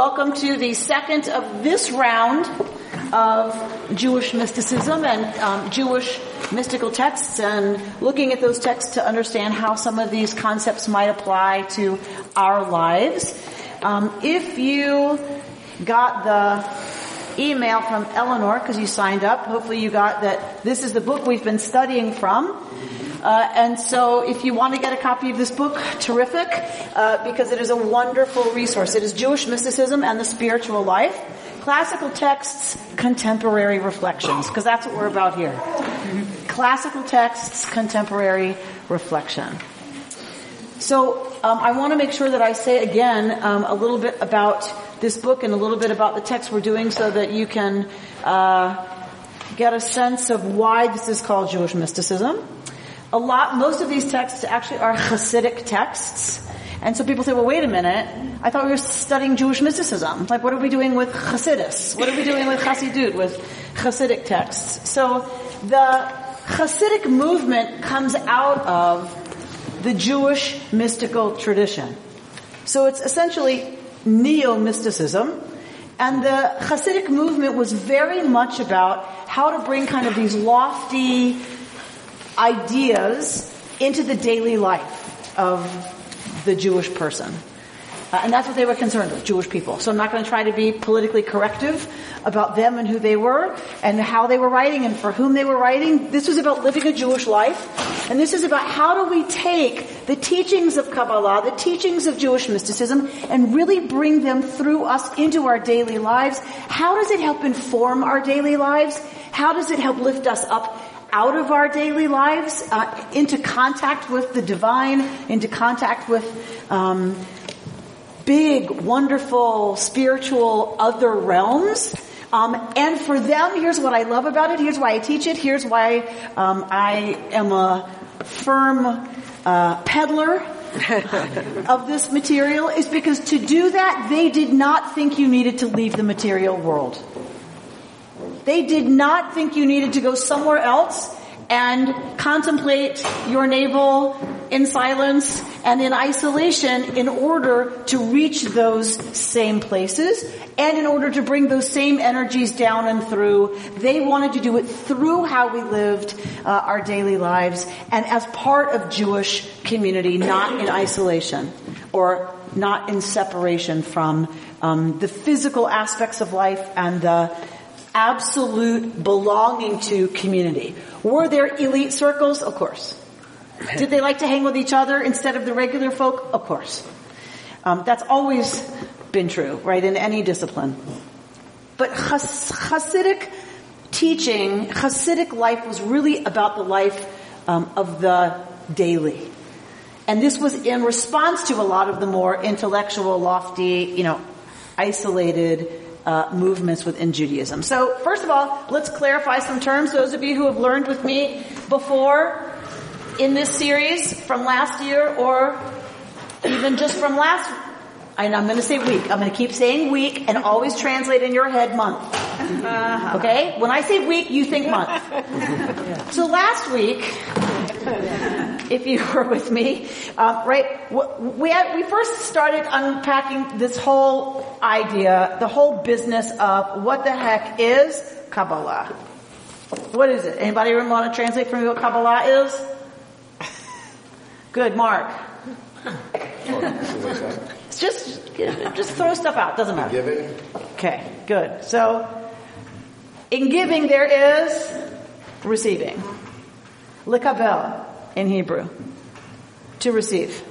welcome to the second of this round of Jewish mysticism and um, Jewish mystical texts and looking at those texts to understand how some of these concepts might apply to our lives. Um, if you got the email from Eleanor because you signed up, hopefully you got that this is the book we've been studying from. Uh, and so if you want to get a copy of this book, terrific, uh, because it is a wonderful resource. It is Jewish Mysticism and the Spiritual Life. Classical texts, contemporary reflections, because that's what we're about here. Classical texts, contemporary reflection. So um, I want to make sure that I say again um, a little bit about this book and a little bit about the text we're doing so that you can uh, get a sense of why this is called Jewish mysticism a lot, most of these texts actually are Hasidic texts. And so people say, well, wait a minute. I thought we were studying Jewish mysticism. Like, what are we doing with Hasidus? What are we doing with Hasidut, with Hasidic texts? So the Hasidic movement comes out of the Jewish mystical tradition. So it's essentially neo-mysticism. And the Hasidic movement was very much about how to bring kind of these lofty, ideas into the daily life of the Jewish person. Uh, and that's what they were concerned with, Jewish people. So I'm not going to try to be politically corrective about them and who they were and how they were writing and for whom they were writing. This was about living a Jewish life. And this is about how do we take the teachings of Kabbalah, the teachings of Jewish mysticism, and really bring them through us into our daily lives. How does it help inform our daily lives? How does it help lift us up out of our daily lives uh, into contact with the divine, into contact with um, big, wonderful, spiritual other realms. Um, and for them, here's what I love about it. Here's why I teach it. Here's why um, I am a firm uh, peddler of this material. Is because to do that, they did not think you needed to leave the material world. They did not think you needed to go somewhere else and contemplate your navel in silence and in isolation in order to reach those same places and in order to bring those same energies down and through. They wanted to do it through how we lived uh, our daily lives and as part of Jewish community, not in isolation or not in separation from um, the physical aspects of life and the absolute belonging to community. Were there elite circles? Of course. Did they like to hang with each other instead of the regular folk? Of course. Um, that's always been true, right, in any discipline. But Has- Hasidic teaching, Hasidic life was really about the life um, of the daily. And this was in response to a lot of the more intellectual, lofty, you know, isolated uh, movements within Judaism. So, first of all, let's clarify some terms. Those of you who have learned with me before in this series from last year, or even just from last, and I'm going to say week. I'm going to keep saying week and always translate in your head month. Uh-huh. Okay? When I say week, you think month. So last week, if you were with me, uh, right? We had, we first started unpacking this whole idea, the whole business of what the heck is Kabbalah. What is it? Anybody want to translate for me what Kabbalah is? Good, Mark. it's just just throw stuff out. Doesn't matter. Giving. Okay, good. So in giving there is receiving. Likabel in Hebrew. To receive.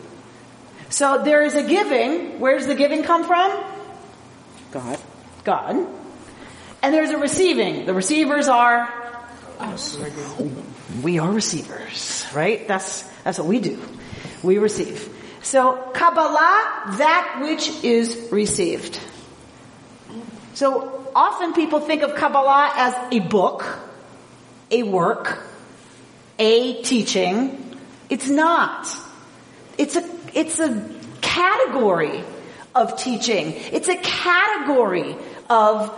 So there is a giving. Where does the giving come from? God. God. And there's a receiving. The receivers are Us. we are receivers, right? That's that's what we do. We receive. So Kabbalah, that which is received. So often people think of Kabbalah as a book, a work, a teaching. It's not. It's a, it's a category of teaching. It's a category of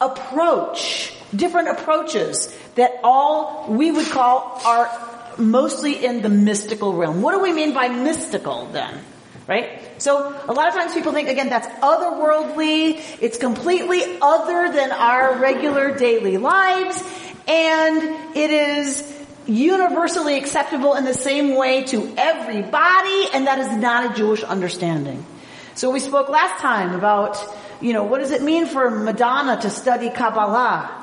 approach, different approaches that all we would call are mostly in the mystical realm. What do we mean by mystical then? Right? So a lot of times people think, again, that's otherworldly. It's completely other than our regular daily lives. And it is universally acceptable in the same way to everybody. And that is not a Jewish understanding. So we spoke last time about, you know, what does it mean for Madonna to study Kabbalah?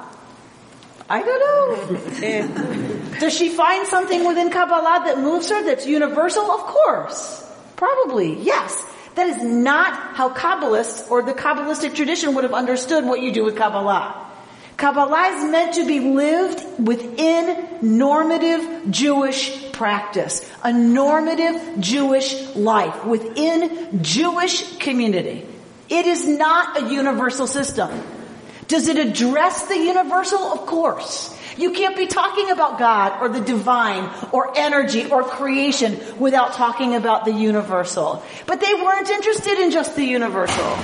I don't know. Does she find something within Kabbalah that moves her that's universal? Of course. Probably, yes. That is not how Kabbalists or the Kabbalistic tradition would have understood what you do with Kabbalah. Kabbalah is meant to be lived within normative Jewish practice, a normative Jewish life within Jewish community. It is not a universal system. Does it address the universal? Of course. You can't be talking about God or the divine or energy or creation without talking about the universal. But they weren't interested in just the universal.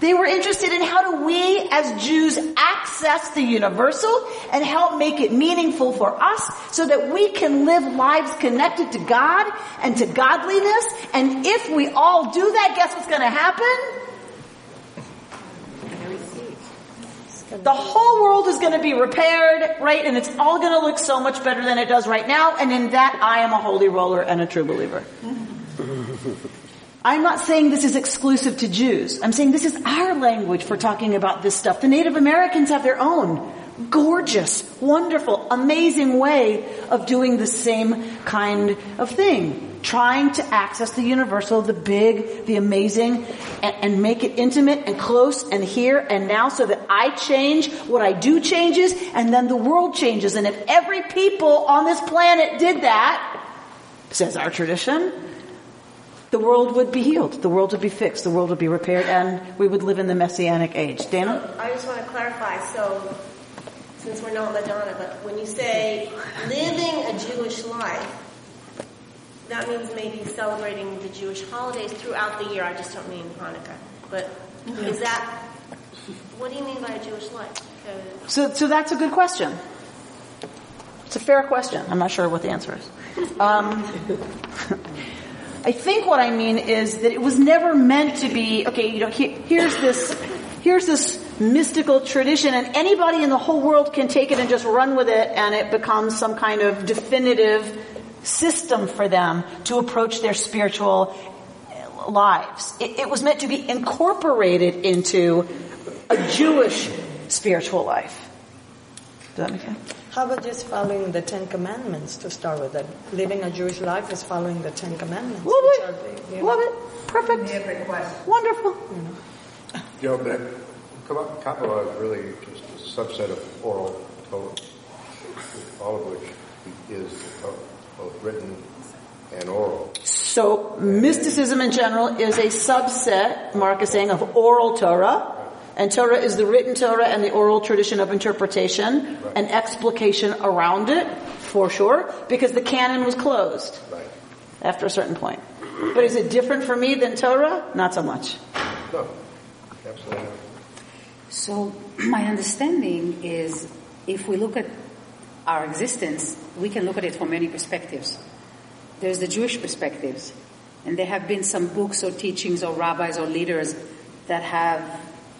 They were interested in how do we as Jews access the universal and help make it meaningful for us so that we can live lives connected to God and to godliness. And if we all do that, guess what's going to happen? The whole world is going to be repaired, right? And it's all going to look so much better than it does right now. And in that, I am a holy roller and a true believer. I'm not saying this is exclusive to Jews. I'm saying this is our language for talking about this stuff. The Native Americans have their own gorgeous, wonderful, amazing way of doing the same kind of thing trying to access the universal, the big, the amazing, and, and, make it intimate and close and here and now so that I change, what I do changes, and then the world changes. And if every people on this planet did that, says our tradition, the world would be healed, the world would be fixed, the world would be repaired, and we would live in the messianic age. Dana? I just want to clarify, so since we're not Madonna, but when you say living a Jewish life, that means maybe celebrating the Jewish holidays throughout the year. I just don't mean Hanukkah. But is that, what do you mean by a Jewish life? So, so that's a good question. It's a fair question. I'm not sure what the answer is. Um, I think what I mean is that it was never meant to be, okay, you know, here's this, here's this mystical tradition and anybody in the whole world can take it and just run with it and it becomes some kind of definitive system for them to approach their spiritual lives. It, it, was meant to be incorporated into a Jewish spiritual life. Does that make sense? How about just following the Ten Commandments to start with? That living a Jewish life is following the Ten Commandments. Love it. The, you know, Love it. Perfect. Wonderful. You know, but Kabbalah is really just a subset of oral Torah, all of which is both written and oral. So mysticism in general is a subset, Mark is saying, of oral Torah. And Torah is the written Torah and the oral tradition of interpretation right. and explication around it, for sure, because the canon was closed right. after a certain point. But is it different for me than Torah? Not so much. No, absolutely not. So my understanding is if we look at our existence, we can look at it from many perspectives. There's the Jewish perspectives, and there have been some books or teachings or rabbis or leaders that have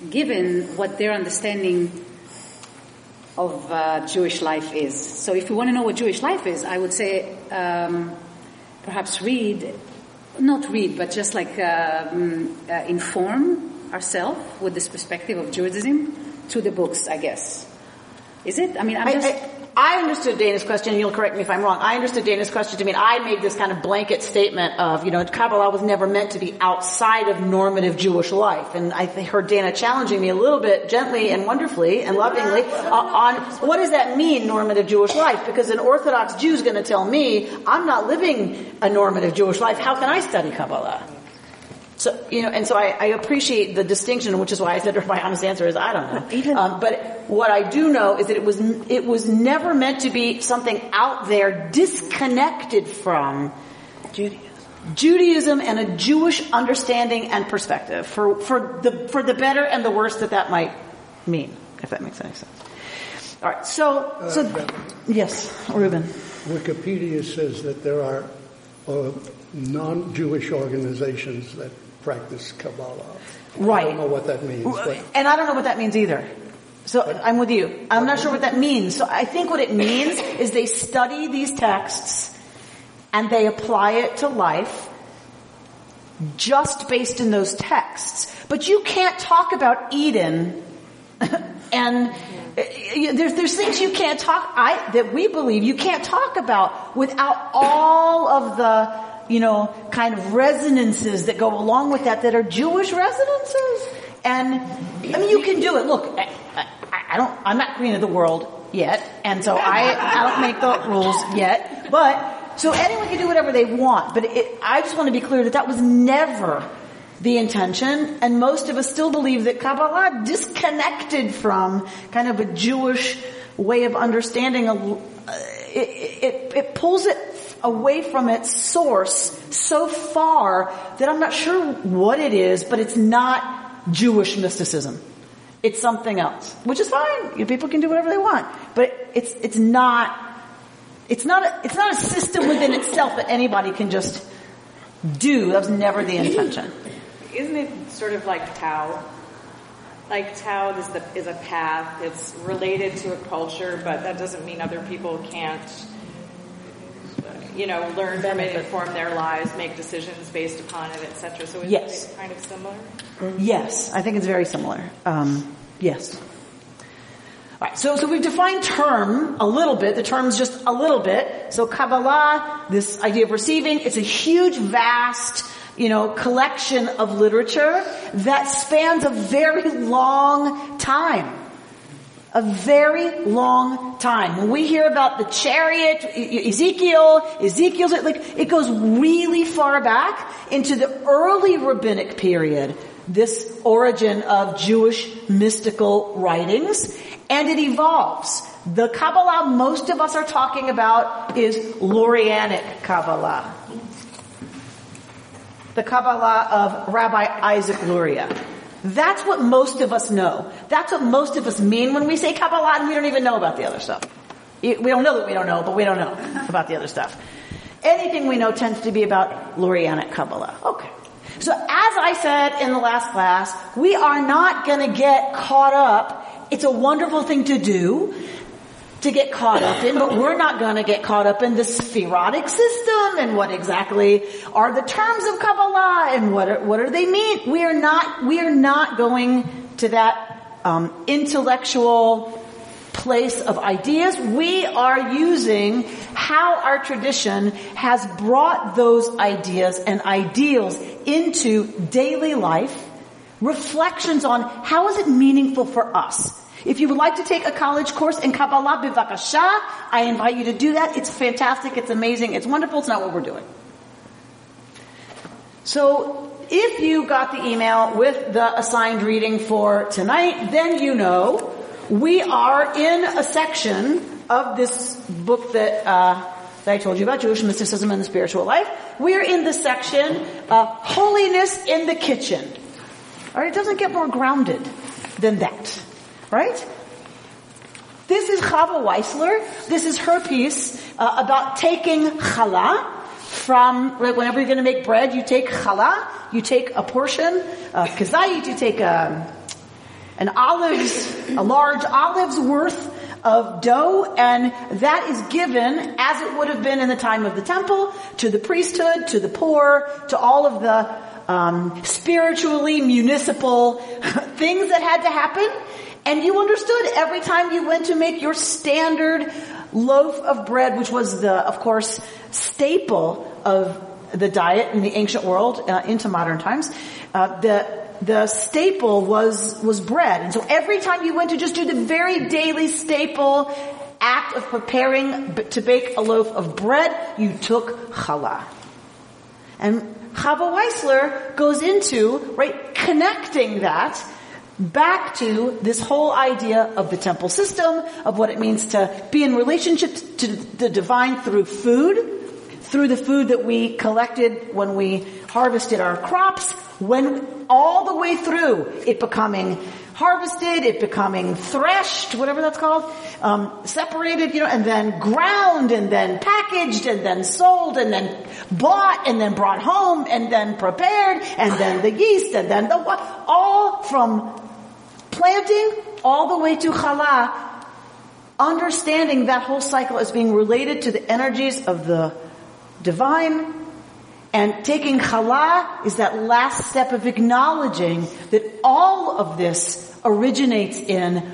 given what their understanding of uh, Jewish life is. So if you want to know what Jewish life is, I would say um, perhaps read, not read, but just like um, uh, inform ourselves with this perspective of Judaism through the books, I guess. Is it? I mean, I'm just. I, I understood Dana's question, and you'll correct me if I'm wrong. I understood Dana's question to mean I made this kind of blanket statement of, you know, Kabbalah was never meant to be outside of normative Jewish life. And I heard Dana challenging me a little bit gently and wonderfully and lovingly uh, on what does that mean, normative Jewish life? Because an Orthodox Jew is going to tell me, I'm not living a normative Jewish life. How can I study Kabbalah? So, you know, and so I, I, appreciate the distinction, which is why I said my honest answer is I don't know. Even, um, but what I do know is that it was, it was never meant to be something out there disconnected from Judaism. Judaism and a Jewish understanding and perspective for, for the, for the better and the worse that that might mean, if that makes any sense. All right. So, uh, so, yes, Reuben. Wikipedia says that there are uh, non-Jewish organizations that practice Kabbalah. Right. I don't know what that means, but And I don't know what that means either. So I'm with you. I'm not sure what that means. So I think what it means is they study these texts and they apply it to life just based in those texts. But you can't talk about Eden and uh, there's, there's things you can't talk, I, that we believe you can't talk about without all of the, you know, kind of resonances that go along with that that are Jewish resonances. And, I mean, you can do it. Look, I, I, I don't, I'm not queen of the world yet, and so I, I don't make the rules yet, but, so anyone can do whatever they want, but it, I just want to be clear that that was never the intention, and most of us still believe that Kabbalah disconnected from kind of a Jewish way of understanding. A, uh, it, it, it pulls it away from its source so far that I'm not sure what it is, but it's not Jewish mysticism. It's something else, which is fine. You know, people can do whatever they want, but it's it's not. It's not a, it's not a system within itself that anybody can just do. That was never the intention. Isn't it sort of like Tao? Like Tao is the is a path. It's related to a culture, but that doesn't mean other people can't, you know, learn from it, inform their lives, make decisions based upon it, etc. So is Yes. it kind of similar? Yes, I think it's very similar. Um, yes. All right, so so we've defined term a little bit. The term's just a little bit. So Kabbalah, this idea of receiving, it's a huge, vast, you know, collection of literature that spans a very long time. A very long time. When we hear about the chariot, Ezekiel, Ezekiel's, like, it goes really far back into the early rabbinic period, this origin of Jewish mystical writings, and it evolves. The Kabbalah most of us are talking about is Lurianic Kabbalah. The Kabbalah of Rabbi Isaac Luria. That's what most of us know. That's what most of us mean when we say Kabbalah and we don't even know about the other stuff. We don't know that we don't know, but we don't know about the other stuff. Anything we know tends to be about Lurianic Kabbalah. Okay. So as I said in the last class, we are not gonna get caught up. It's a wonderful thing to do to get caught up in, but we're not gonna get caught up in the sefirotic system and what exactly are the terms of Kabbalah and what are, what do they mean. We are not, we are not going to that um, intellectual place of ideas. We are using how our tradition has brought those ideas and ideals into daily life, reflections on how is it meaningful for us. If you would like to take a college course in Kabbalah Bivakasha, I invite you to do that. It's fantastic, it's amazing, it's wonderful, it's not what we're doing. So, if you got the email with the assigned reading for tonight, then you know we are in a section of this book that, uh, that I told you about, Jewish mysticism and the spiritual life. We're in the section, uh, holiness in the kitchen. Alright, it doesn't get more grounded than that. Right? This is Chava Weissler. This is her piece uh, about taking challah from, like whenever you're going to make bread, you take challah, you take a portion of kazayit, you take a, an olive's, a large olive's worth of dough, and that is given as it would have been in the time of the temple to the priesthood, to the poor, to all of the um, spiritually municipal things that had to happen. And you understood every time you went to make your standard loaf of bread, which was the, of course, staple of the diet in the ancient world uh, into modern times. Uh, the the staple was was bread, and so every time you went to just do the very daily staple act of preparing to bake a loaf of bread, you took challah. And Chava Weissler goes into right connecting that back to this whole idea of the temple system, of what it means to be in relationship to the divine through food, through the food that we collected when we harvested our crops, when all the way through it becoming harvested, it becoming threshed, whatever that's called, um, separated, you know, and then ground, and then packaged, and then sold, and then bought, and then brought home, and then prepared, and then the yeast, and then the what, all from planting all the way to challah, understanding that whole cycle as being related to the energies of the divine and taking challah is that last step of acknowledging that all of this originates in,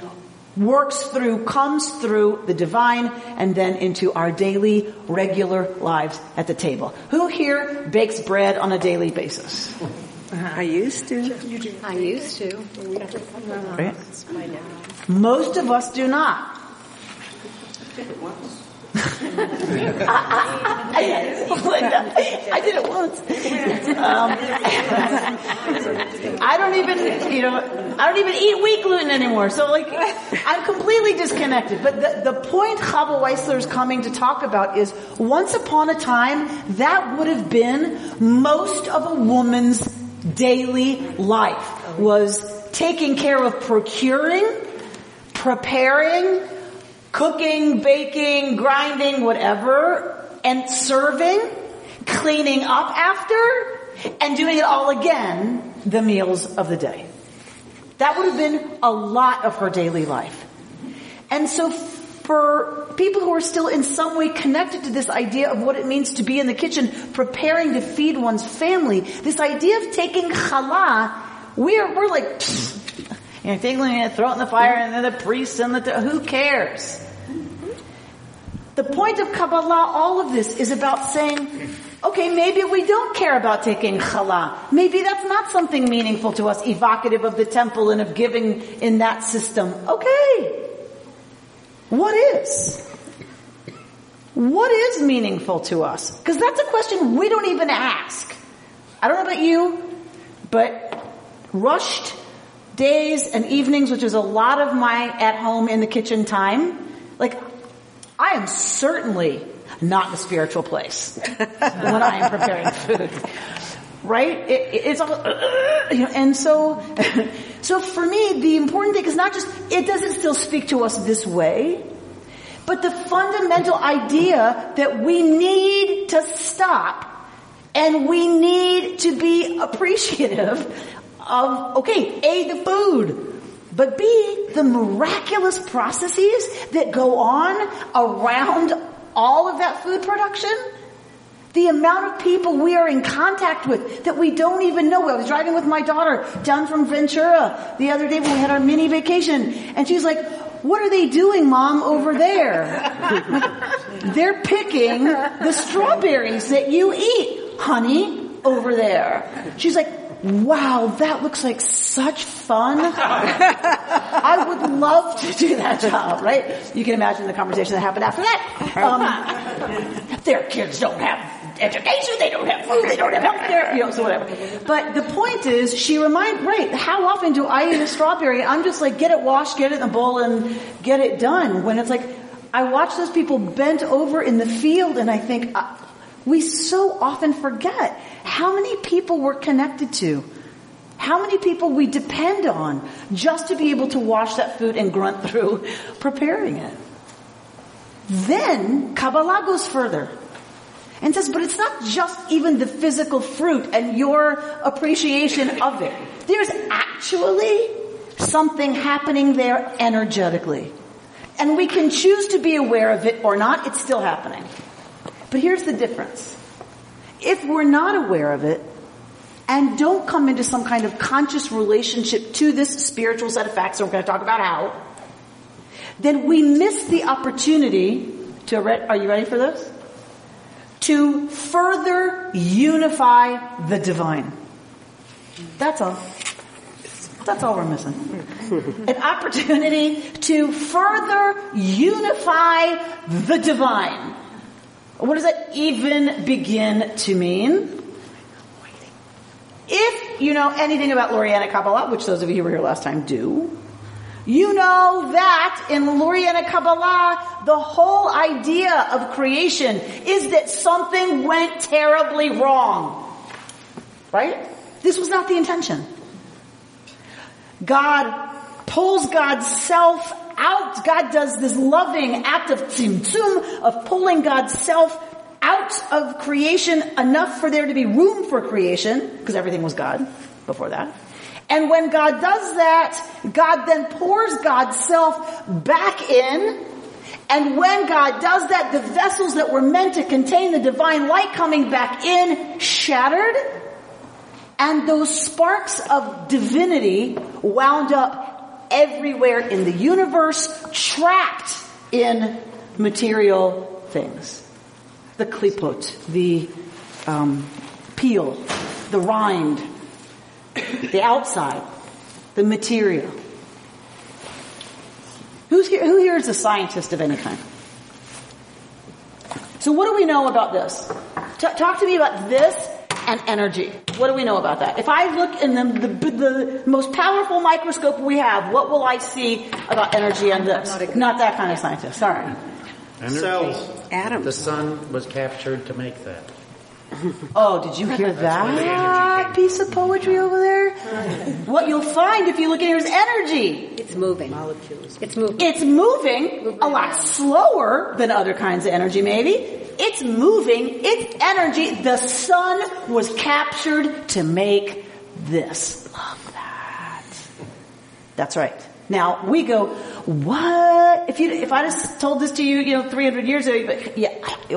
works through, comes through the divine, and then into our daily, regular lives at the table. Who here bakes bread on a daily basis? I used to. I used to. Right? Most of us do not. I, Linda, I did it once. Um, I don't even, you know, I don't even eat wheat gluten anymore. So like, I'm completely disconnected. But the, the point Chava Weissler is coming to talk about is once upon a time, that would have been most of a woman's daily life was taking care of procuring, preparing, cooking, baking, grinding, whatever, and serving, cleaning up after, and doing it all again the meals of the day. That would have been a lot of her daily life. And so for people who are still in some way connected to this idea of what it means to be in the kitchen, preparing to feed one's family, this idea of taking challah, we're, we're like, you know, taking it, throw it in the fire, and then the priests and the, who cares? The point of Kabbalah, all of this is about saying, okay, maybe we don't care about taking challah. Maybe that's not something meaningful to us, evocative of the temple and of giving in that system. Okay. What is? What is meaningful to us? Because that's a question we don't even ask. I don't know about you, but rushed days and evenings, which is a lot of my at home in the kitchen time, like I am certainly not in a spiritual place when I am preparing food. Right? It, it's all, uh, you know, and so, so for me, the important thing is not just, it doesn't still speak to us this way, but the fundamental idea that we need to stop and we need to be appreciative of, okay, A, the food, but B, the miraculous processes that go on around all of that food production. The amount of people we are in contact with that we don't even know. I was driving with my daughter down from Ventura the other day when we had our mini vacation and she's like, what are they doing, mom, over there? They're picking the strawberries that you eat, honey, over there. She's like, wow, that looks like such fun. I would love to do that job, right? You can imagine the conversation that happened after that. Um, their kids don't have education, they don't have food, they don't have health care, you know, so whatever. But the point is, she remind, right, how often do I eat a strawberry? I'm just like, get it washed, get it in a bowl and get it done. When it's like, I watch those people bent over in the field and I think, uh, we so often forget how many people we're connected to. How many people we depend on just to be able to wash that food and grunt through preparing it. Then Kabbalah goes further and says, but it's not just even the physical fruit and your appreciation of it. There's actually something happening there energetically. And we can choose to be aware of it or not, it's still happening. But here's the difference. If we're not aware of it, and don't come into some kind of conscious relationship to this spiritual set of facts, and we're going to talk about how, then we miss the opportunity to, are you ready for this? To further unify the divine. That's all. That's all we're missing. An opportunity to further unify the divine. What does that even begin to mean? If you know anything about Lurianic Kabbalah, which those of you who were here last time do, you know that in Lurianic Kabbalah, the whole idea of creation is that something went terribly wrong. Right? This was not the intention. God pulls God's self out. God does this loving act of tzimtzum, of pulling God's self out of creation enough for there to be room for creation, because everything was God before that. And when God does that, God then pours God's self back in. And when God does that, the vessels that were meant to contain the divine light coming back in shattered. And those sparks of divinity wound up everywhere in the universe, trapped in material things. The klipot, the um, peel, the rind, the outside, the material. Who's here, who here is a scientist of any kind? So what do we know about this? T- talk to me about this and energy. What do we know about that? If I look in the, the, the, most powerful microscope we have, what will I see about energy and this? Not, Not that kind of scientist. Sorry. Energy. Cells. Atoms. The sun was captured to make that. Oh, did you hear that piece of poetry over there? What you'll find if you look in here is energy. It's moving. Molecules. It's moving. It's moving a lot slower than other kinds of energy, maybe. It's moving. It's energy. The sun was captured to make this. Love that. That's right. Now we go, what? If you, if I just told this to you, you know, 300 years ago, yeah,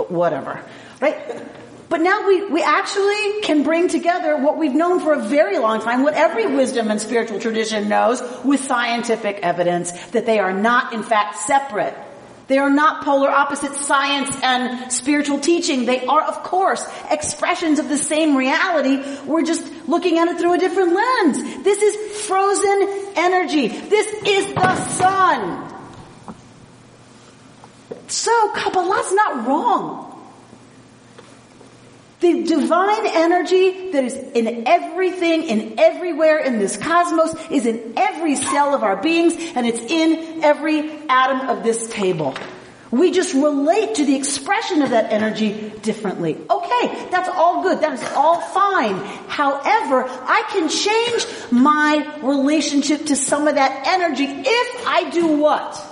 whatever. Right? But now we, we actually can bring together what we've known for a very long time, what every wisdom and spiritual tradition knows with scientific evidence that they are not in fact separate. They are not polar opposites science and spiritual teaching. They are, of course, expressions of the same reality. We're just looking at it through a different lens. This is frozen energy. This is the sun. So Kabbalah's not wrong. The divine energy that is in everything, in everywhere in this cosmos, is in every cell of our beings, and it's in every atom of this table. We just relate to the expression of that energy differently. Okay, that's all good. That is all fine. However, I can change my relationship to some of that energy if I do what?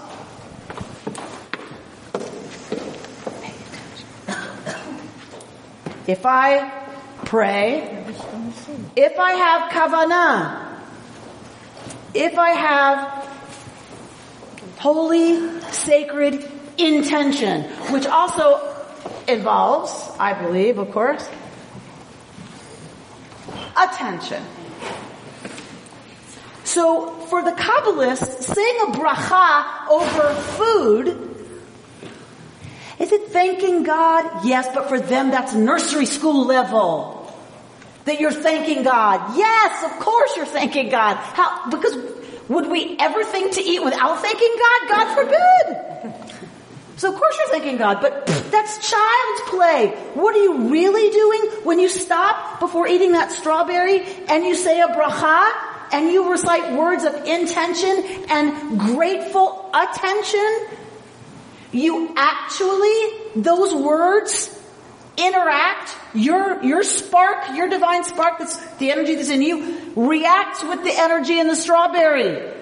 If I pray, if I have kavanah, if I have holy, sacred intention, which also involves, I believe, of course, attention. So for the Kabbalists, saying a bracha over food is it thanking God? Yes, but for them that's nursery school level. That you're thanking God. Yes, of course you're thanking God. How, because would we ever think to eat without thanking God? God forbid. So of course you're thanking God, but that's child's play. What are you really doing when you stop before eating that strawberry and you say a bracha and you recite words of intention and grateful attention? You actually, those words interact, your, your spark, your divine spark that's the energy that's in you reacts with the energy in the strawberry.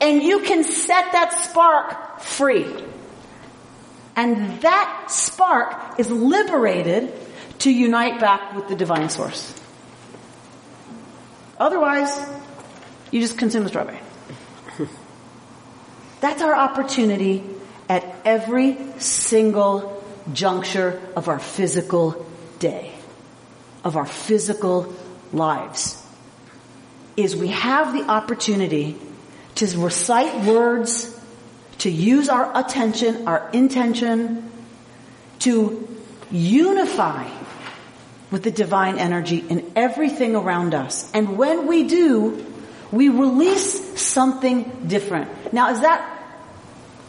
And you can set that spark free. And that spark is liberated to unite back with the divine source. Otherwise, you just consume the strawberry. That's our opportunity at every single juncture of our physical day, of our physical lives, is we have the opportunity to recite words, to use our attention, our intention, to unify with the divine energy in everything around us. And when we do, we release something different. Now, is that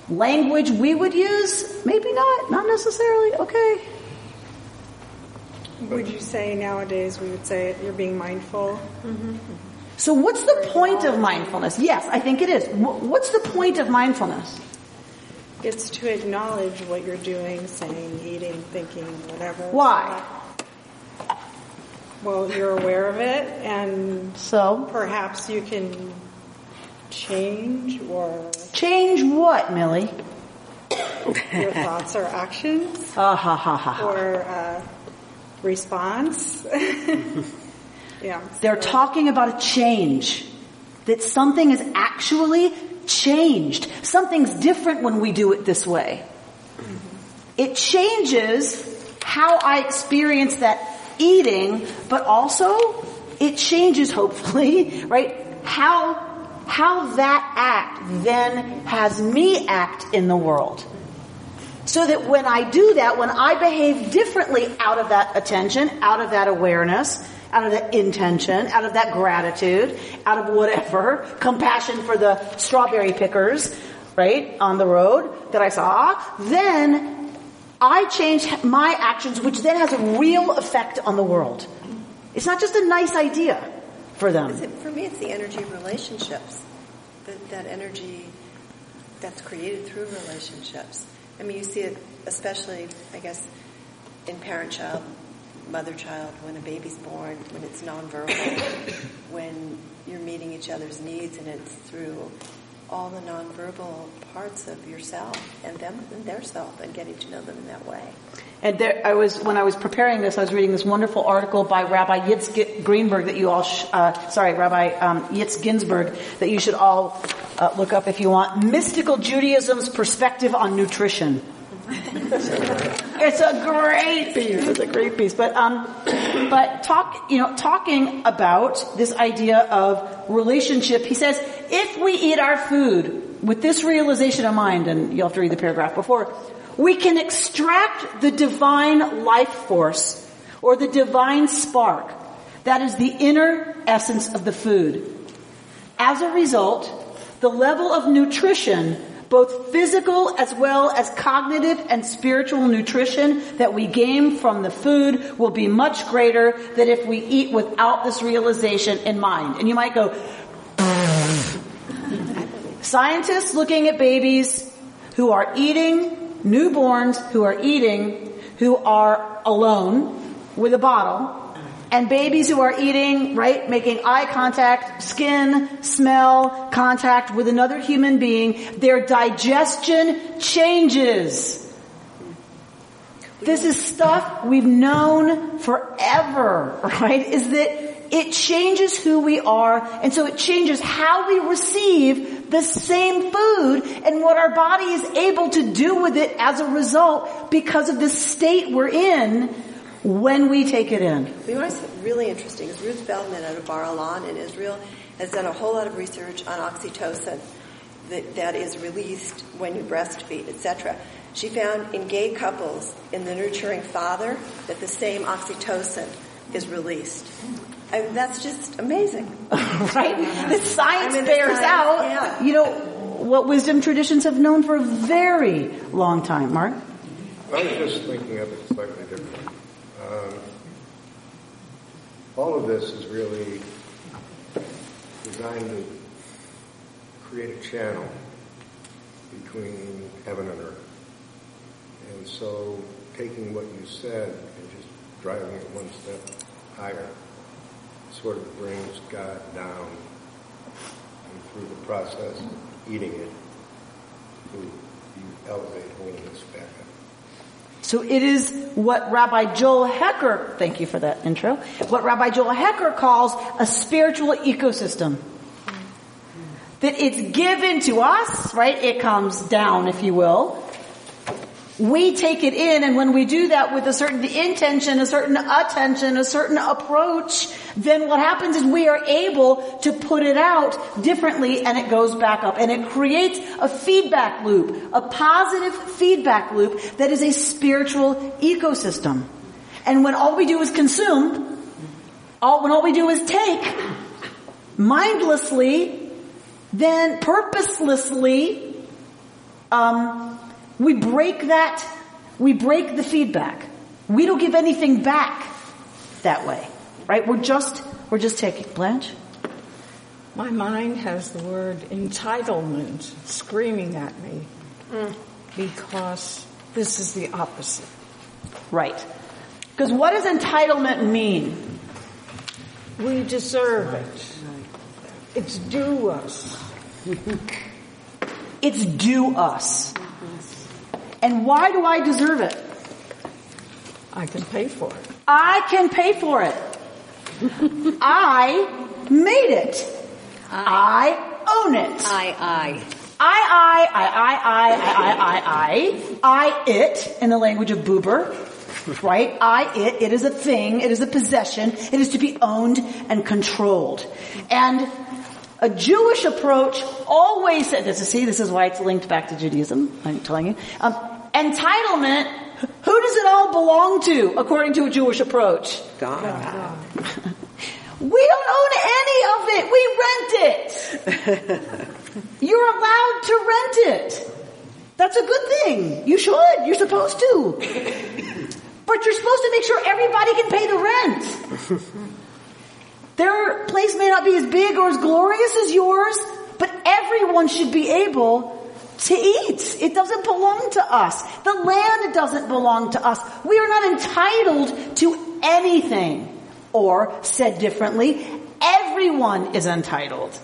language we would use? Maybe not. Not necessarily. Okay. Would you say nowadays we would say you're being mindful? Mm-hmm. So what's the point of mindfulness? Yes, I think it is. What's the point of mindfulness? It's to acknowledge what you're doing, saying, eating, thinking, whatever. Why? well, you're aware of it, and So, perhaps you can change or change what, Millie? your thoughts or actions Ah ha ha ha or uh, response. yeah. They're talking about a change. That something is actually changed. Something's different when we do it this way. It changes how I experience that eating, but also it changes hopefully, right? How, how that act then has me act in the world. So that when I do that, when I behave differently out of that attention, out of that awareness, out of that intention, out of that gratitude, out of whatever, compassion for the strawberry pickers, right, on the road that I saw, then I change my actions, which then has a real effect on the world. It's not just a nice idea for them. It, for me, it's the energy of relationships. That, that energy that's created through relationships. I mean, you see it especially, I guess, in parent-child, mother-child, when a baby's born, when it's nonverbal, when you're meeting each other's needs, and it's through all the nonverbal parts of yourself and them and their self, and getting to know them in that way. And there, I was when I was preparing this, I was reading this wonderful article by Rabbi Yitz Greenberg that you all, sh- uh, sorry, Rabbi um, Yitz Ginsburgh that you should all uh, look up if you want. Mystical Judaism's perspective on nutrition. it's a great piece. It's a great piece. But um, but talk, you know, talking about this idea of relationship. He says, if we eat our food with this realization in mind, and you'll have to read the paragraph before, we can extract the divine life force or the divine spark that is the inner essence of the food. As a result, the level of nutrition, both physical as well as cognitive and spiritual nutrition that we gain from the food will be much greater than if we eat without this realization in mind. And you might go, scientists looking at babies who are eating, newborns who are eating, who are alone with a bottle, and babies who are eating, right, making eye contact, skin, smell, contact with another human being, their digestion changes. This is stuff we've known forever, right? Is that it changes who we are, and so it changes how we receive the same food and what our body is able to do with it as a result because of the state we're in when we take it in. You know what's really interesting is Ruth Feldman out of Bar Ilan in Israel has done a whole lot of research on oxytocin that, that is released when you breastfeed, etc. She found in gay couples, in the nurturing father, that the same oxytocin is released. I, that's just amazing. right? The science I mean, bears science, out, yeah. you know, what wisdom traditions have known for a very long time, Mark. I was just thinking of it slightly different. Um, all of this is really designed to create a channel between heaven and earth. And so taking what you said and just driving it one step higher sort of brings God down and through the process of eating it, you elevate holiness back up. So it is what Rabbi Joel Hecker, thank you for that intro, what Rabbi Joel Hecker calls a spiritual ecosystem. That it's given to us, right? It comes down, if you will. We take it in, and when we do that with a certain intention, a certain attention, a certain approach, then what happens is we are able to put it out differently and it goes back up. And it creates a feedback loop, a positive feedback loop that is a spiritual ecosystem. And when all we do is consume, all, when all we do is take, mindlessly, then purposelessly, um, we break that, we break the feedback. We don't give anything back that way, right? We're just, we're just taking. Blanche? My mind has the word entitlement screaming at me because this is the opposite. Right. Because what does entitlement mean? We deserve it. It's due us. It's due us. And why do I deserve it? I can pay for it. I can pay for it. I made it. I own it. I, I. I, I, I, I, I, I, I, I, I, it, in the language of Buber, right? I, it, it is a thing, it is a possession, it is to be owned and controlled. And a Jewish approach always said, this is, see, this is why it's linked back to Judaism, I'm telling you. Um, entitlement, who does it all belong to, according to a Jewish approach? God. We don't own any of it. We rent it. You're allowed to rent it. That's a good thing. You should. You're supposed to. But you're supposed to make sure everybody can pay the rent. Their place may not be as big or as glorious as yours, but everyone should be able to eat. It doesn't belong to us. The land doesn't belong to us. We are not entitled to anything. Or, said differently, everyone is entitled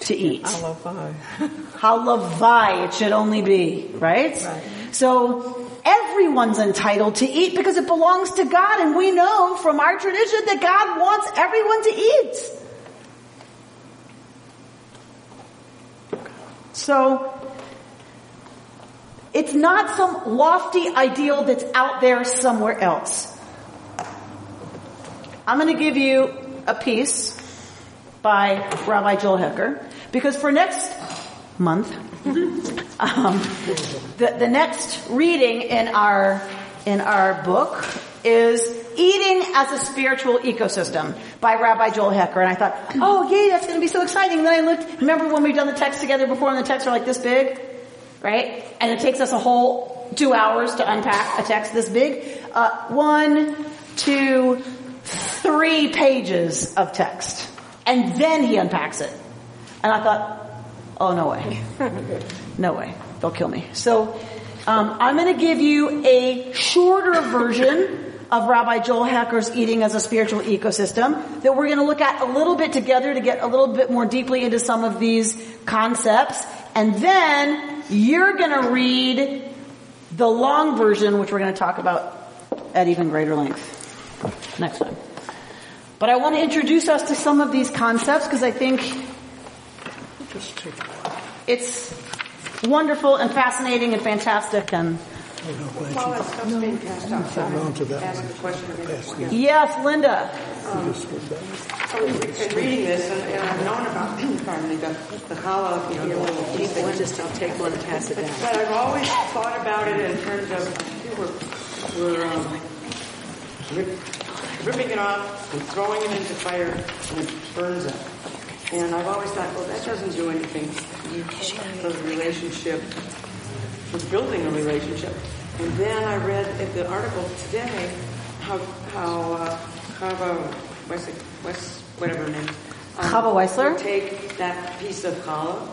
to eat. Halavai. Halavai, it should only be, right? Right. So, everyone's entitled to eat because it belongs to God and we know from our tradition that God wants everyone to eat. So, it's not some lofty ideal that's out there somewhere else. I'm going to give you a piece by Rabbi Joel Hecker because for next month, um, the, the next reading in our in our book is Eating as a Spiritual Ecosystem by Rabbi Joel Hecker. And I thought, oh yay, that's going to be so exciting. And then I looked, remember when we've done the text together before and the texts are like this big? Right? And it takes us a whole two hours to unpack a text this big. Uh, one, two, three pages of text. And then he unpacks it. And I thought, oh, no way. No way. They'll kill me. So, um, I'm going to give you a shorter version of Rabbi Joel Hecker's Eating as a Spiritual Ecosystem that we're going to look at a little bit together to get a little bit more deeply into some of these concepts. And then you're going to read the long version, which we're going to talk about at even greater length next time. But I want to introduce us to some of these concepts because I think it's wonderful and fascinating and fantastic and Yes, Linda. So we've been reading this, and, and I've known about, pardon me, the, the challah, you know, the little piece that Just I'll take one and pass it down. But I've always thought about it in terms of we're, we're um, rip, ripping it off and throwing it into fire and it burns up. And I've always thought, well, that doesn't do anything for the relationship, for building a relationship. And then I read in the article today how how uh, Chava West, West whatever her name, um, Chava Weissler? would take that piece of challah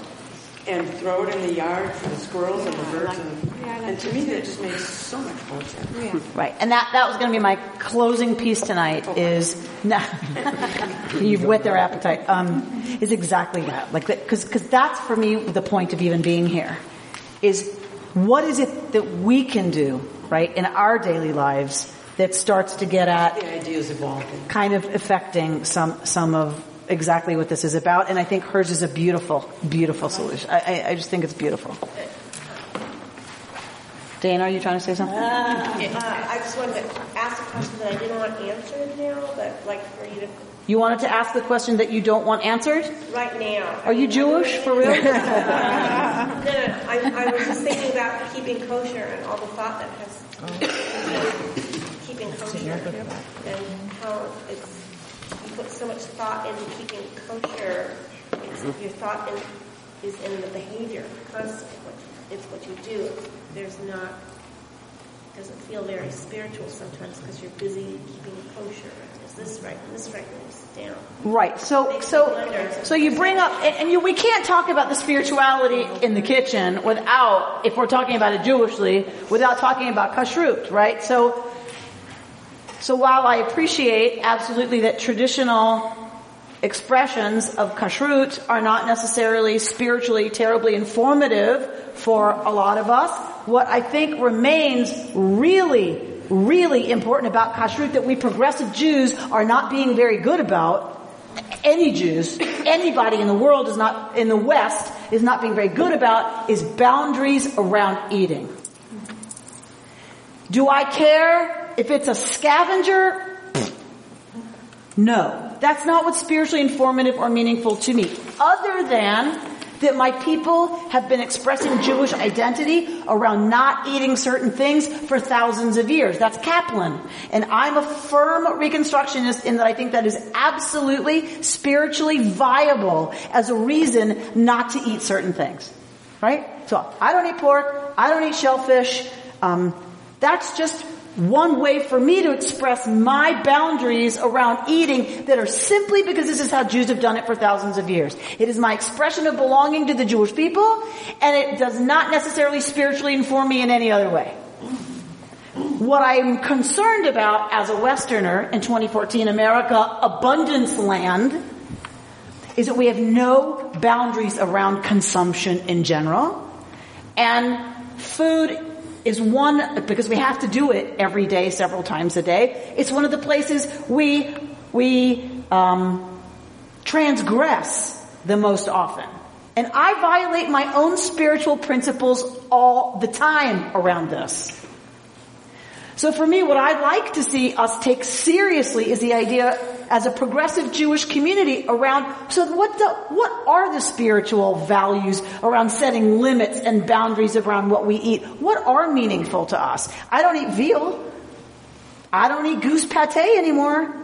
and throw it in the yard for the squirrels and the birds. And, and to me, that just makes so much more sense. Right. And that, that was going to be my closing piece tonight is, nah, you've whet their appetite, um, is exactly that. Like, because, because that's for me the point of even being here is what is it that we can do, right, in our daily lives that starts to get at The idea is evolving. kind of affecting some, some of exactly what this is about. And I think hers is a beautiful, beautiful solution. I, I, I just think it's beautiful. Dana, are you trying to say something? Uh, I just wanted to ask a question that I didn't want answered now, but like for you to, You wanted to ask the question that you don't want answered? right now. Are you Jewish for real? No, no, I, I was just thinking about keeping kosher and all the thought that has keeping kosher and how it's you put so much thought into keeping kosher. It's, your thought in, is in the behavior constantly. What, it's what you do. There's not doesn't feel very spiritual sometimes because you're busy keeping kosher. Is this right? And this right? And this down. Right. So, so, so you bring up, and and you, we can't talk about the spirituality in the kitchen without, if we're talking about it Jewishly, without talking about kashrut, right? So, so while I appreciate absolutely that traditional expressions of kashrut are not necessarily spiritually terribly informative for a lot of us. What I think remains really, really important about kashrut that we progressive Jews are not being very good about any Jews, anybody in the world is not, in the West, is not being very good about is boundaries around eating. Do I care if it's a scavenger? No. That's not what's spiritually informative or meaningful to me. Other than that my people have been expressing Jewish identity around not eating certain things for thousands of years. That's Kaplan. And I'm a firm Reconstructionist in that I think that is absolutely spiritually viable as a reason not to eat certain things. Right? So I don't eat pork. I don't eat shellfish. Um, that's just one way for me to express my boundaries around eating that are simply because this is how Jews have done it for thousands of years. It is my expression of belonging to the Jewish people, and it does not necessarily spiritually inform me in any other way. What I'm concerned about as a Westerner in 2014 America, abundance land, is that we have no boundaries around consumption in general, and food is one, because we have to do it every day, several times a day. It's one of the places we, we, um, transgress the most often. And I violate my own spiritual principles all the time around this. So for me, what I'd like to see us take seriously is the idea as a progressive Jewish community around, so what what are the spiritual values around setting limits and boundaries around what we eat? What are meaningful to us? I don't eat veal. I don't eat goose pate anymore.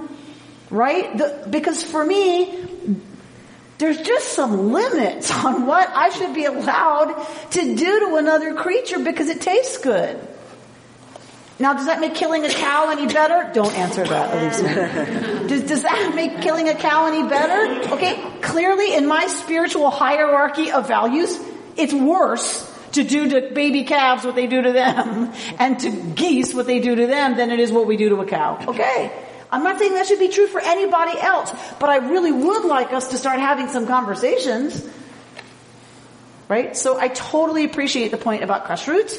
Right? The, because for me, there's just some limits on what I should be allowed to do to another creature because it tastes good. Now, does that make killing a cow any better? Don't answer that, Elisa. does, does that make killing a cow any better? Okay, clearly in my spiritual hierarchy of values, it's worse to do to baby calves what they do to them and to geese what they do to them than it is what we do to a cow. Okay. I'm not saying that should be true for anybody else, but I really would like us to start having some conversations. Right? So I totally appreciate the point about kashrut.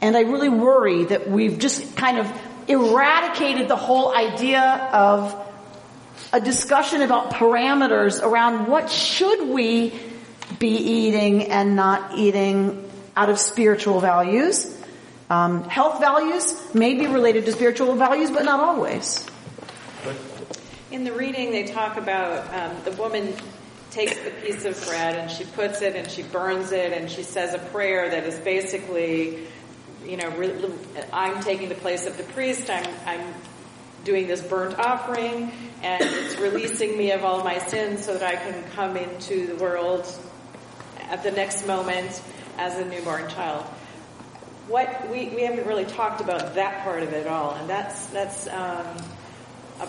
And I really worry that we've just kind of eradicated the whole idea of a discussion about parameters around what should we be eating and not eating out of spiritual values. Um, health values may be related to spiritual values, but not always. In the reading, they talk about um, the woman takes the piece of bread and she puts it and she burns it and she says a prayer that is basically you know, I'm taking the place of the priest. I'm, I'm doing this burnt offering and it's releasing me of all my sins so that I can come into the world at the next moment as a newborn child. What we, we haven't really talked about that part of it at all, and that's that's um, a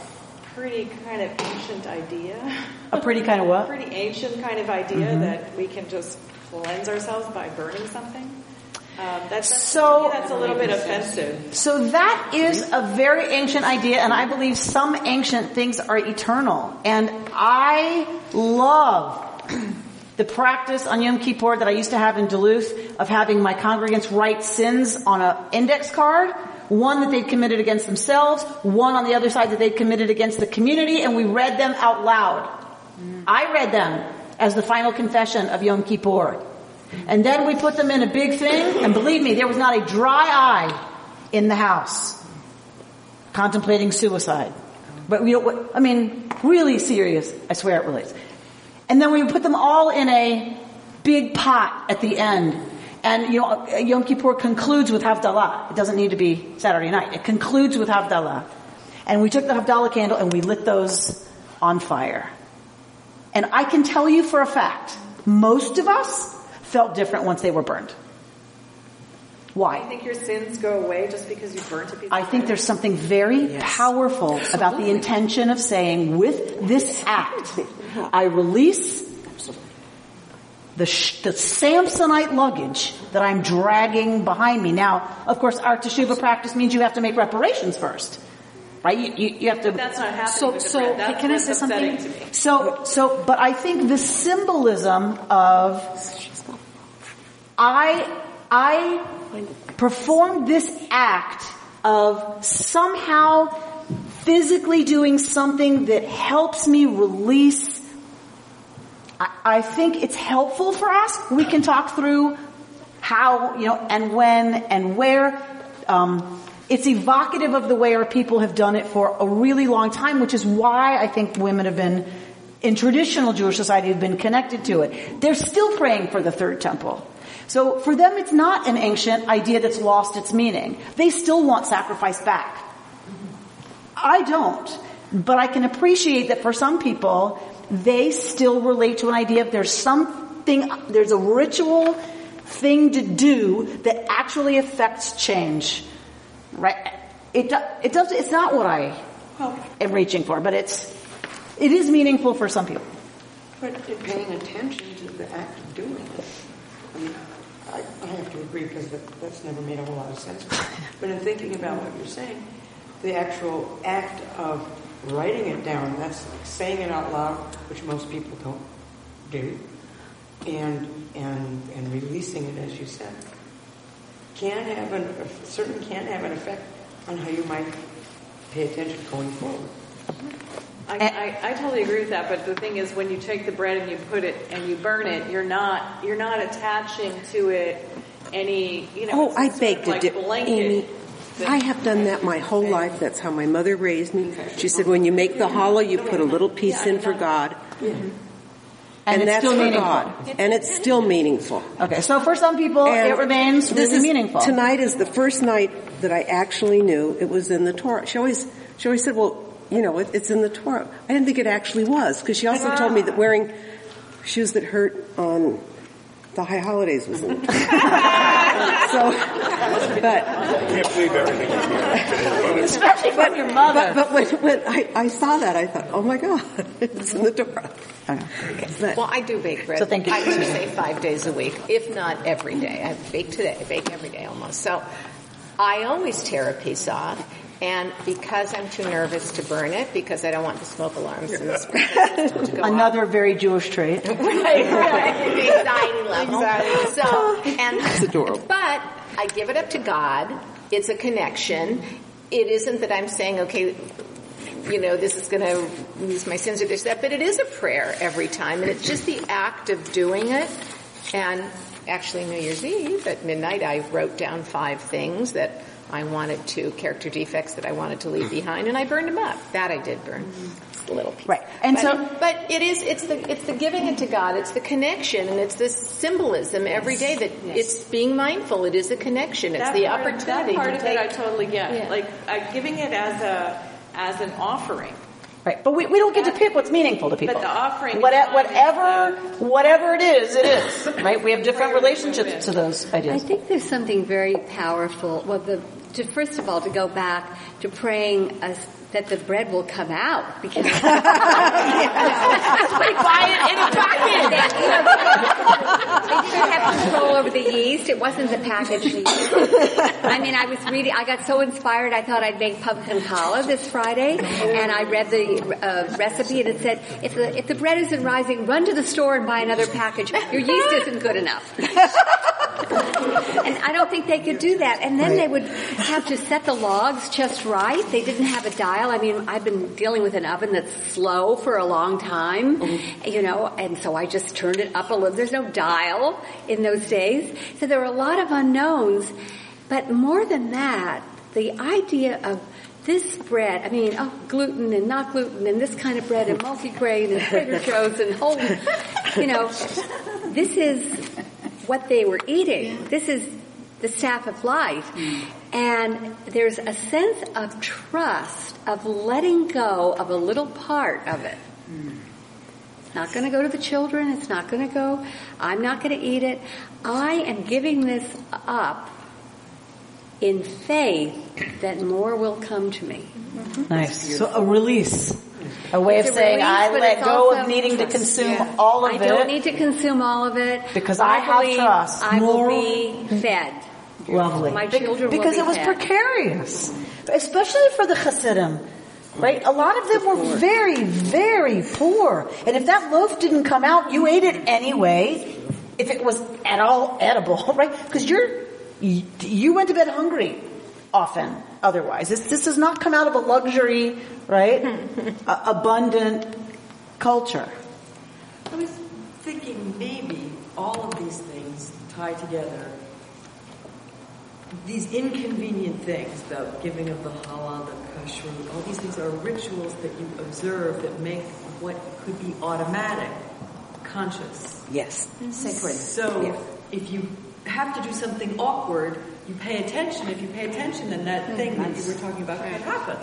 pretty kind of ancient idea. A pretty kind of what? pretty ancient kind of idea mm-hmm. that we can just cleanse ourselves by burning something. Um, that's, so that's a little bit offensive. So that is a very ancient idea, and I believe some ancient things are eternal. And I love the practice on Yom Kippur that I used to have in Duluth of having my congregants write sins on an index card. One that they'd committed against themselves, one on the other side that they'd committed against the community, and we read them out loud. I read them as the final confession of Yom Kippur. And then we put them in a big thing, and believe me, there was not a dry eye in the house contemplating suicide. But we don't, I mean, really serious, I swear it relates. And then we put them all in a big pot at the end. And you know, Yom Kippur concludes with Havdalah. It doesn't need to be Saturday night. It concludes with Havdalah. And we took the Havdalah candle and we lit those on fire. And I can tell you for a fact, most of us felt different once they were burned. Why? Do you think your sins go away just because you burnt a piece I think there's something very yes. powerful Absolutely. about the intention of saying, with this act, I release the, the Samsonite luggage that I'm dragging behind me. Now, of course, our teshuva practice means you have to make reparations first. right? You, you, you have to. But that's not happening So- with the so, bread. Can I say something? to me. So, so, but I think the symbolism of I, I performed this act of somehow physically doing something that helps me release. I, I think it's helpful for us. We can talk through how, you know, and when and where. Um, it's evocative of the way our people have done it for a really long time, which is why I think women have been, in traditional Jewish society, have been connected to it. They're still praying for the third temple. So for them, it's not an ancient idea that's lost its meaning. They still want sacrifice back. I don't. But I can appreciate that for some people, they still relate to an idea of there's something, there's a ritual thing to do that actually affects change. Right? It, it does, it's not what I am reaching for, but it's, it is meaningful for some people. But in paying attention to the act of doing it, I, have to agree because that, that's never made a whole lot of sense. But in thinking about what you're saying, the actual act of writing it down, that's like saying it out loud, which most people don't do, and and and releasing it, as you said, can have an certainly can have an effect on how you might pay attention going forward. I, I, I totally agree with that, but the thing is, when you take the bread and you put it and you burn it, you're not you're not attaching to it any you know. Oh, I sort beg of to like differ. blanket Amy, that- I have done that my whole life. That's how my mother raised me. She said, when you make the challah, you put a little piece in for God. And, it's that's still for meaningful. God. And it's still meaningful. Okay, so for some people, And it remains this really is- meaningful. Tonight is the first night that I actually knew it was in the Torah. She always, she always said, well, you know, it, it's in the Torah. I didn't think it actually was, because she also told me that ah. wearing shoes that hurt on the high holidays was in the Torah. so, but, I can't believe everything you hear. Especially from your mother. but, but when, when I, I saw that, I thought, oh my God, it's in the Torah. But- Well, I do bake bread. So thank you. I would say five days a week, if not every day. I bake today, I bake every day almost. So I always tear a piece off. And because I'm too nervous to burn it, because I don't want the smoke alarms and the sprinkler to go off. Another very Jewish trait. right, right. The anxiety level. Exactly. So, and It's adorable. But I give it up to God. It's a connection. It isn't that I'm saying, okay, you know, this is going to lose my sins or this that, but it is a prayer every time, and it's just the act of doing it. And actually, New Year's Eve at midnight, I wrote down five things that I wanted to character defects that I wanted to leave behind, and I burned them up. That I did burn. Just a little piece. Right. And but, so- but it is it's the it's the giving it to God. It's the connection, and it's this symbolism every day that it's being mindful. It is a connection. It's that the part, opportunity. That part to of take, it I totally get. Yeah. Like uh, giving it as a as an offering. Right, but we, we don't get to pick what's meaningful to people. But the offering What- is whatever, whatever it is, it is. Right? We have different relationships to those ideas. I think there's something very powerful. Well, the, to, first of all, to go back to praying uh, that the bread will come out because buy it in a packet. they didn't have control over the yeast. It wasn't the packaged yeast. I mean, I was reading. I got so inspired. I thought I'd make pumpkin challah this Friday, and I read the uh, recipe, and it said if the if the bread isn't rising, run to the store and buy another package. Your yeast isn't good enough. and I don't think they could do that. And then they would have to set the logs just right. They didn't have a dial. I mean, I've been dealing with an oven that's slow for a long time, mm-hmm. you know, and so I just turned it up a little. There's no dial in those days. So there were a lot of unknowns. But more than that, the idea of this bread, I mean, oh, gluten and not gluten and this kind of bread and multigrain and Trader Joe's and whole, you know, this is what they were eating. This is the staff of life. Hmm. And there's a sense of trust, of letting go of a little part of it. Hmm. It's not going to go to the children. It's not going to go. I'm not going to eat it. I am giving this up in faith that more will come to me. Mm-hmm. Nice. So a release. A way of a saying, release, I let go of needing to consume Yeah. all of it. I don't need to consume all of it Because I have believe trust. I More- will be fed. Lovely. My Be- children will because be it was fed. precarious. Especially for the Hasidim. Right? A lot of them were very, very poor. And if that loaf didn't come out, you ate it anyway. If it was at all edible, right? Because you're, you, you went to bed hungry often otherwise. This, this does not come out of a luxury, right? a, abundant culture. I was thinking maybe all of these things tie together. These inconvenient things, the giving of the challah, the kashrut, all these things are rituals that you observe that make what could be automatic conscious. Yes. Mm-hmm. Sacred. So if you have to do something awkward, you pay attention. If you pay attention, then that thing that you were talking about can happen.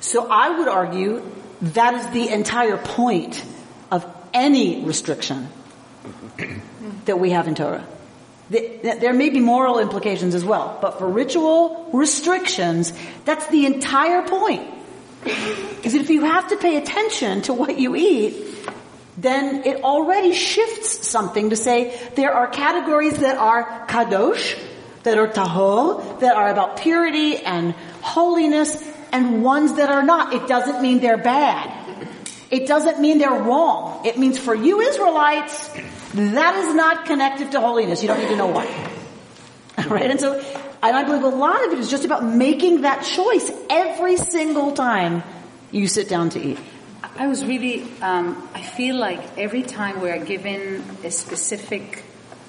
So I would argue that is the entire point of any restriction mm-hmm. that we have in Torah. There may be moral implications as well, but for ritual restrictions, that's the entire point. Is that if you have to pay attention to what you eat, then it already shifts something to say there are categories that are kadosh, that are tahor, that are about purity and holiness, and ones that are not. It doesn't mean they're bad. It doesn't mean they're wrong. It means for you Israelites, that is not connected to holiness. You don't need to know why. right? And so, and I believe a lot of it is just about making that choice every single time you sit down to eat. I was really, um, I feel like every time we are given a specific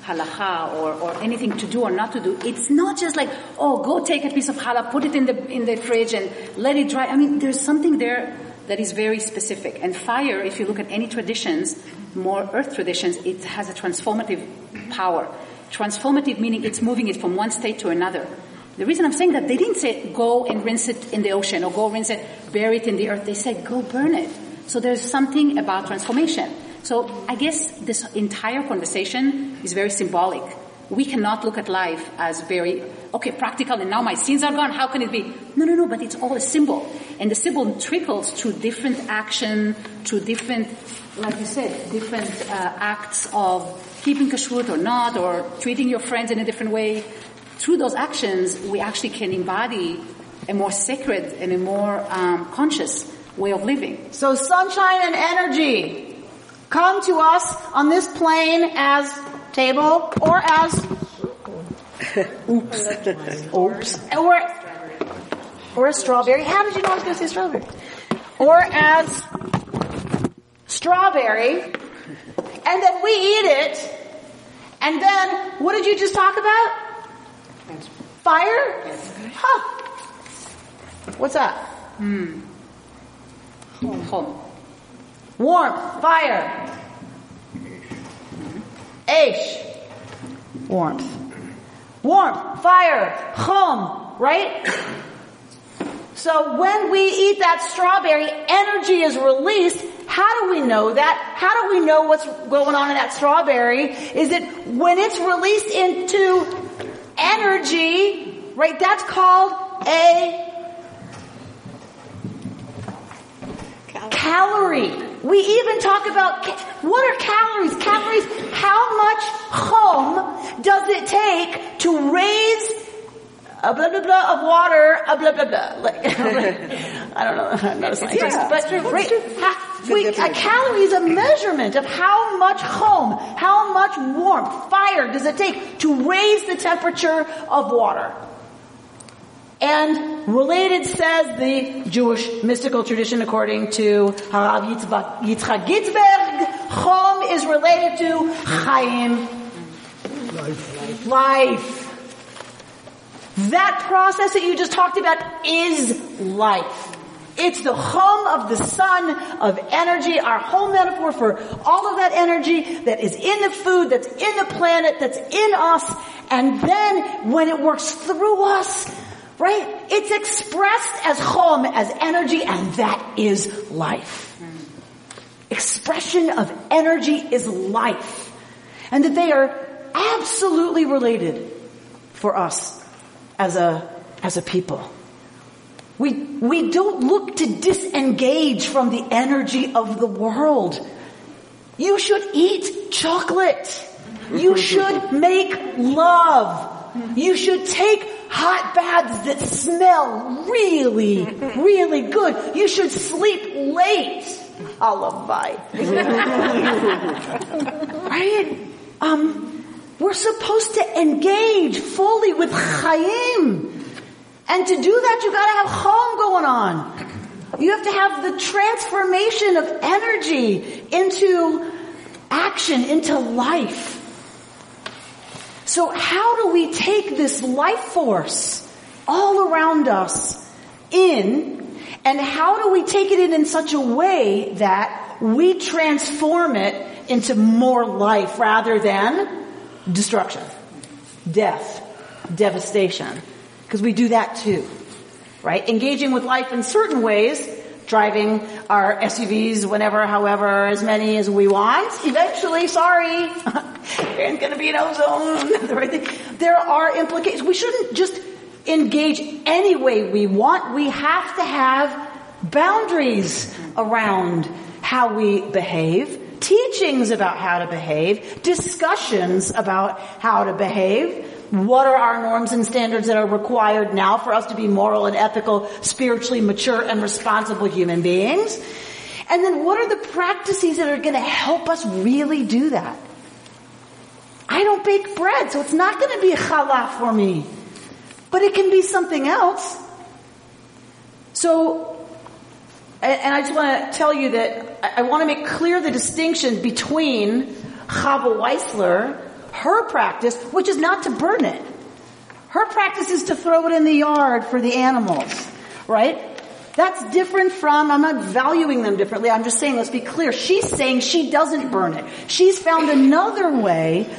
halacha or, or anything to do or not to do, it's not just like, oh, go take a piece of challah, put it in the, in the fridge and let it dry. I mean, there's something there that is very specific. And fire, if you look at any traditions, more earth traditions, it has a transformative power. Transformative meaning it's moving it from one state to another. The reason I'm saying that, they didn't say go and rinse it in the ocean or go rinse it, bury it in the earth. They said go burn it. So there's something about transformation. So I guess this entire conversation is very symbolic. We cannot look at life as very, okay, practical and now my sins are gone. How can it be? No, no, no, but it's all a symbol. And the symbol trickles to different action, to different, like you said, different uh, acts of keeping kashrut or not, or treating your friends in a different way. Through those actions, we actually can embody a more sacred and a more um, conscious way of living. So sunshine and energy come to us on this plane as table or as oops, oops, or or a strawberry. How did you know I was going to say strawberry? Or as strawberry, and then we eat it, and then what did you just talk about? Fire? Huh. What's that? Hmm. Chom. Warmth, fire. Aish. Warmth. Warmth, fire, chum, right? So when we eat that strawberry, energy is released. How do we know that? How do we know what's going on in that strawberry? Is that when it's released into energy, right, that's called a calorie. We even talk about what are calories? Calories. How much chom does it take to raise a blah blah blah of water? A blah blah blah. Like, I don't know. I'm not a scientist, Yeah, but it's true, it's right, true. ha- we, a calorie is a measurement of how much chom, how much warmth, fire does it take to raise the temperature of water. And related says the Jewish mystical tradition according to Harav Yitzchak Ginsburgh, Chom is related to Chaim, life. That process that you just talked about is life. It's the chom of the sun, of energy, our whole metaphor for all of that energy that is in the food, that's in the planet, that's in us, and then when it works through us, right, it's expressed as chom, as energy, and that is life. Expression of energy is life. And that they are absolutely related for us as a, as a people. We, we don't look to disengage from the energy of the world. You should eat chocolate. You should make love. You should take hot baths that smell really, really good. You should sleep late. Alavai. right? Um, we're supposed to engage fully with Chaim. And to do that, you gotta have chom going on. You have to have the transformation of energy into action, into life. So how do we take this life force all around us in, and how do we take it in in such a way that we transform it into more life rather than destruction, death, devastation? Because we do that too, right? Engaging with life in certain ways, driving our SUVs whenever, however, as many as we want. Eventually, sorry, there's going to be an ozone. there are implications. We shouldn't just engage any way we want. We have to have boundaries around how we behave teachings about how to behave, discussions about how to behave, what are our norms and standards that are required now for us to be moral and ethical, spiritually mature and responsible human beings? And then what are the practices that are going to help us really do that? I don't bake bread, so it's not going to be challah for me. But it can be something else. So, and I just want to tell you that I want to make clear the distinction between Chava Weissler, her practice, which is not to burn it. Her practice is to throw it in the yard for the animals, right? That's different from, I'm not valuing them differently, I'm just saying, let's be clear. She's saying she doesn't burn it. She's found another way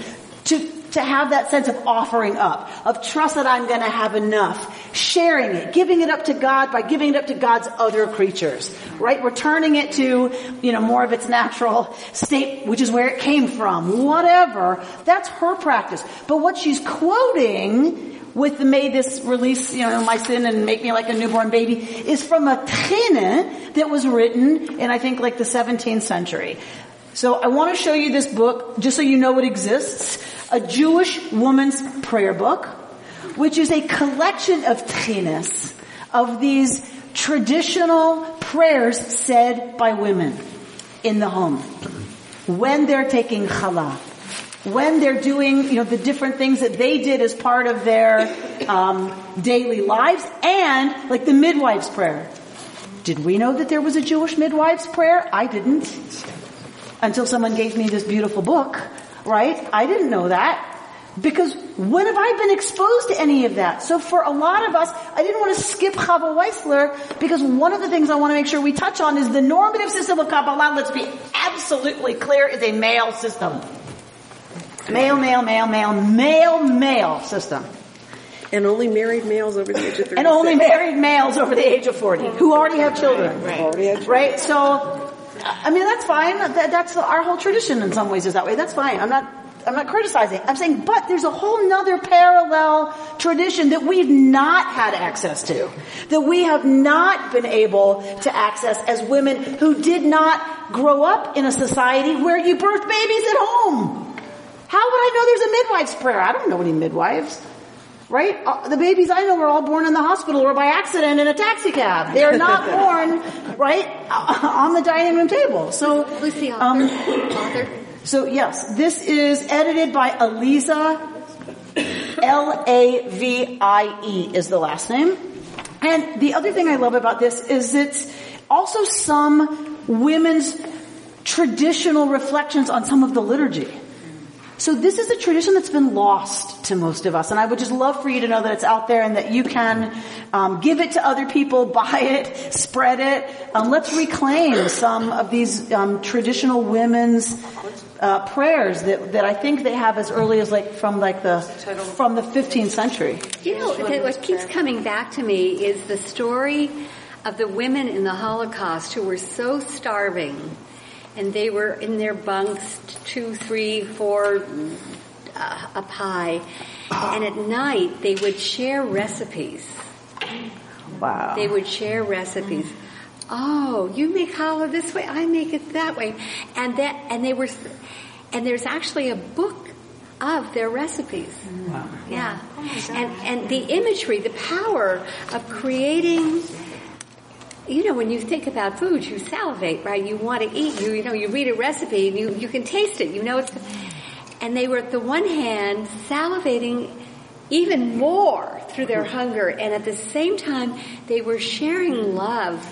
to to have that sense of offering up, of trust that I'm to have enough, sharing it, giving it up to God by giving it up to God's other creatures, right? Returning it to, you know, more of its natural state, which is where it came from, whatever. That's her practice. But what she's quoting with the may this release, you know, my sin and make me like a newborn baby is from a tchina that was written in, I think, like the 17th century. So I want to show you this book just so you know it exists. A Jewish woman's prayer book, which is a collection of tchinas, of these traditional prayers said by women in the home when they're taking challah, when they're doing, you know, the different things that they did as part of their um, daily lives, and like the midwife's prayer. Did we know that there was a Jewish midwife's prayer? I didn't until someone gave me this beautiful book, right? I didn't know that. Because when have I been exposed to any of that? So for a lot of us, I didn't want to skip Chava Weissler because one of the things I want to make sure we touch on is the normative system of Kabbalah, let's be absolutely clear, is a male system. Male, male, male, male, male, male system. And only married males over the age of 30. And only married males over the age of 40 who already have children. Right. Right? So, I mean, that's fine. That, that's our whole tradition in some ways is that way. That's fine. I'm not, I'm not criticizing. I'm saying, but there's a whole nother parallel tradition that we've not had access to. That we have not been able to access as women who did not grow up in a society where you birth babies at home. How would I know there's a midwife's prayer? I don't know any midwives. Right? Uh, the babies I know were all born in the hospital or by accident in a taxi cab. They're not born, right, uh, on the dining room table. So, Lucy, um, author. so yes, this is edited by Aliza, L-A-V-I-E is the last name. And the other thing I love about this is it's also some women's traditional reflections on some of the liturgy. So this is a tradition that's been lost to most of us, and I would just love for you to know that it's out there and that you can um, give it to other people, buy it, spread it. Um, let's reclaim some of these um, traditional women's uh, prayers that, that I think they have as early as like from like the from the 15th century. You know, what keeps coming back to me is the story of the women in the Holocaust who were so starving and they were in their bunks, two, three, four uh, up high, and at night they would share recipes. Wow. They would share recipes. Oh, you make challah this way, I make it that way, and that, and they were, and there's actually a book of their recipes. Wow. Yeah. And, and the imagery, the power of creating you know, when you think about food, you salivate, right? You want to eat. You, you know, you read a recipe and you, you can taste it. You know it's, and they were at the one hand salivating even more through their mm-hmm. hunger, and at the same time, they were sharing love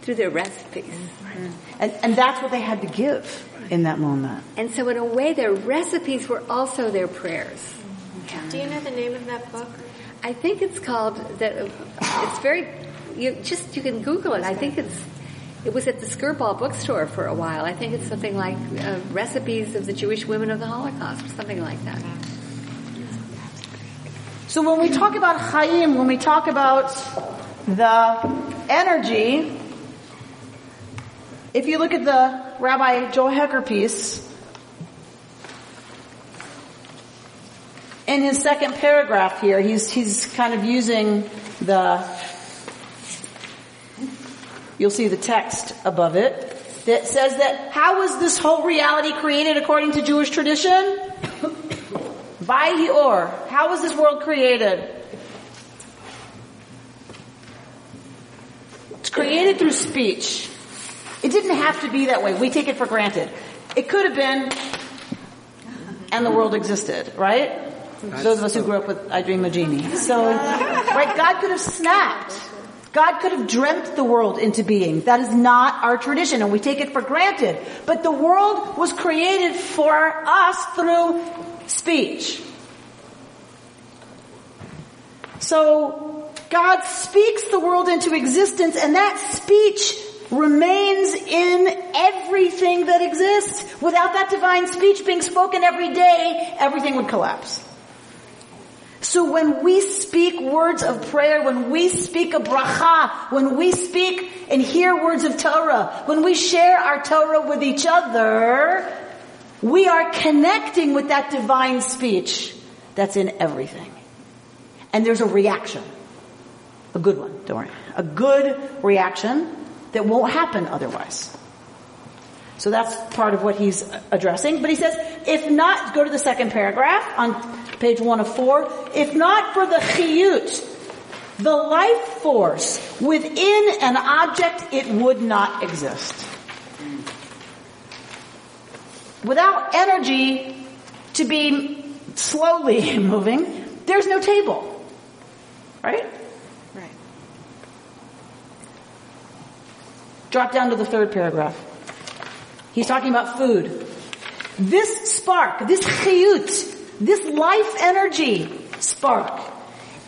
through their recipes. Mm-hmm. And, and that's what they had to give in that moment. And so in a way, their recipes were also their prayers. Do you know the name of that book? I think it's called, the, it's very you just you can Google it. I think it's it was at the Skirball bookstore for a while. I think it's something like uh, recipes of the Jewish women of the Holocaust, or something like that. So when we talk about Chaim, when we talk about the energy, if you look at the Rabbi Joel Hecker piece, in his second paragraph here, he's, he's kind of using the You'll see the text above it that says that how was this whole reality created according to Jewish tradition? By or how was this world created? It's created through speech. It didn't have to be that way. We take it for granted. It could have been, and the world existed, right? Those of us who grew up with I Dream of Jeannie. So, right, God could have snapped God could have dreamt the world into being. That is not our tradition and we take it for granted. But the world was created for us through speech. So God speaks the world into existence and that speech remains in everything that exists. Without that divine speech being spoken every day, everything would collapse. So when we speak words of prayer, when we speak a bracha, when we speak and hear words of Torah, when we share our Torah with each other, we are connecting with that divine speech that's in everything. And there's a reaction. A good one, don't worry. A good reaction that won't happen otherwise. So that's part of what he's addressing. But he says, if not, go to the second paragraph on page one of four. If not for the chiyut, the life force within an object, it would not exist. Without energy to be slowly moving, there's no table. Right? Right. Drop down to the third paragraph. He's talking about food. This spark, this chiyut, this life energy spark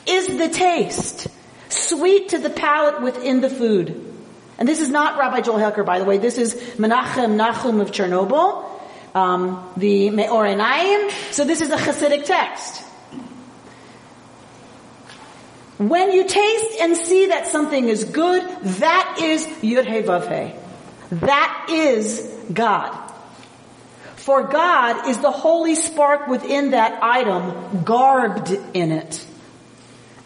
is the taste, sweet to the palate within the food. And this is not Rabbi Joel Hecker, by the way. This is Menachem Nachum of Chernobyl, um, the Meor Einayim. So this is a Hasidic text. When you taste and see that something is good, that is Yud He Vav He. That is God. For God is the holy spark within that item, garbed in it.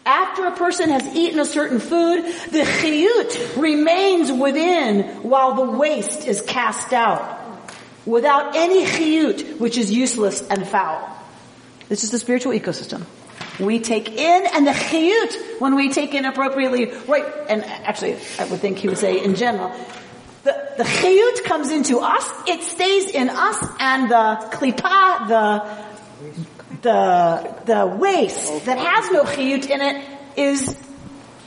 After a person has eaten a certain food, the chiyut remains within while the waste is cast out. Without any chiyut, which is useless and foul. This is the spiritual ecosystem. We take in, and the chiyut, when we take in appropriately, right, and actually, I would think he would say in general, the, the chiyut comes into us, it stays in us, and the klipa, the, the, the waste that has no chiyut in it is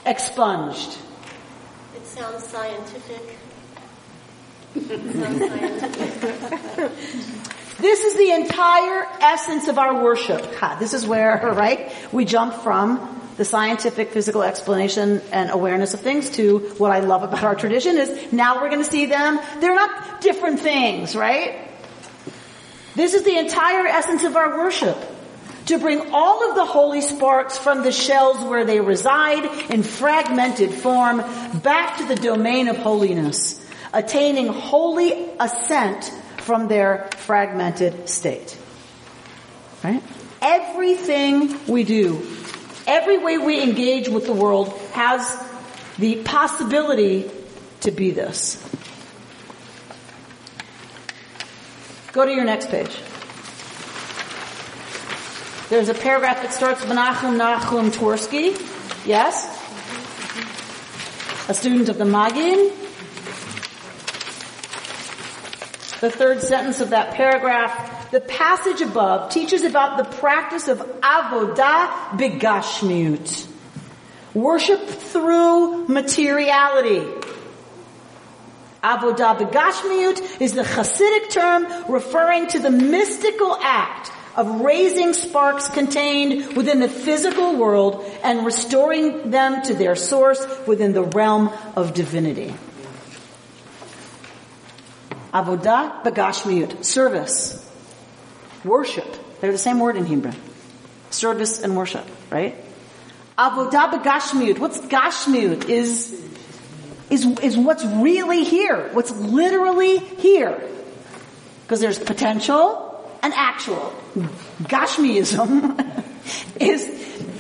expunged. It sounds scientific. It sounds scientific. This is the entire essence of our worship. This is where, right, we jump from the scientific physical explanation and awareness of things to what I love about our tradition is now we're going to see them. They're not different things, right? This is the entire essence of our worship. To bring all of the holy sparks from the shells where they reside in fragmented form back to the domain of holiness, attaining holy ascent from their fragmented state. Right? Everything we do Every way we engage with the world has the possibility to be this. Go to your next page. There's a paragraph that starts Menachem Nachum Tversky. Yes? A student of the Magid. The third sentence of that paragraph, the passage above teaches about the practice of avodah begashmiut. Worship through materiality. Avodah begashmiut is the Hasidic term referring to the mystical act of raising sparks contained within the physical world and restoring them to their source within the realm of divinity. Avodah begashmiut, service, worship. They're the same word in Hebrew. Service and worship, right? Avodah begashmiut. What's gashmiut? Is is is what's really here, what's literally here. Because there's potential and actual. Gashmiism is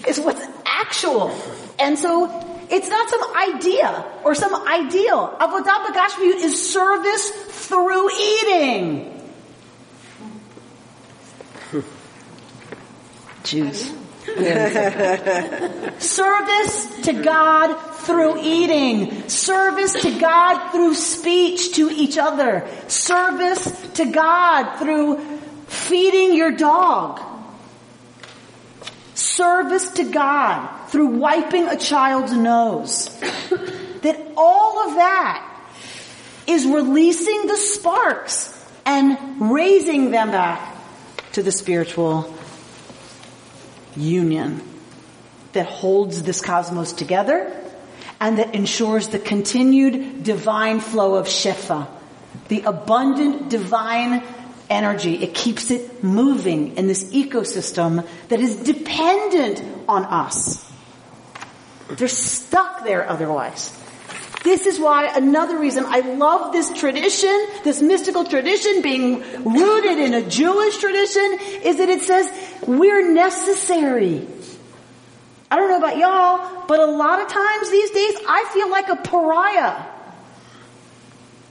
is what's actual, and so it's not some idea or some ideal. Avodah begashmiut is service through eating. Jews. Service to God through eating. Service to God through speech to each other. Service to God through feeding your dog. Service to God through wiping a child's nose. that all of that is releasing the sparks and raising them back to the spiritual union that holds this cosmos together and that ensures the continued divine flow of Shefa, the abundant divine energy. It keeps it moving in this ecosystem that is dependent on us. They're stuck there otherwise. This is why another reason I love this tradition, this mystical tradition being rooted in a Jewish tradition is that it says we're necessary. I don't know about y'all, but a lot of times these days I feel like a pariah.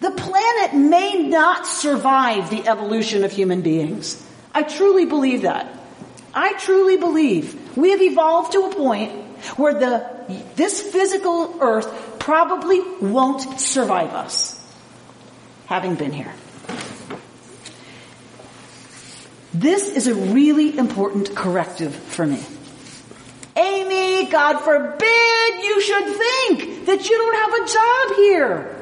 The planet may not survive the evolution of human beings. I truly believe that. I truly believe we have evolved to a point where the, this physical earth probably won't survive us, having been here. This is a really important corrective for me. Amy, God forbid you should think that you don't have a job here.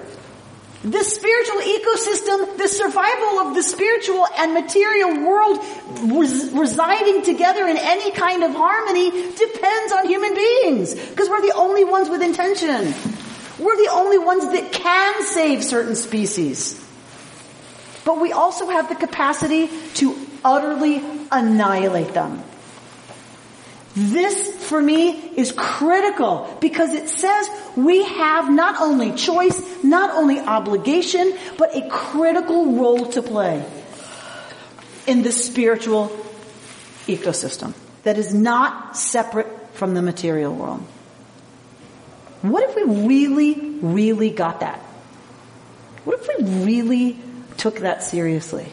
The spiritual ecosystem, the survival of the spiritual and material world res- residing together in any kind of harmony depends on human beings. Because we're the only ones with intention. We're the only ones that can save certain species. But we also have the capacity to utterly annihilate them. This, for me, is critical because it says we have not only choice, not only obligation, but a critical role to play in the spiritual ecosystem that is not separate from the material world. What if we really, really got that? What if we really took that seriously?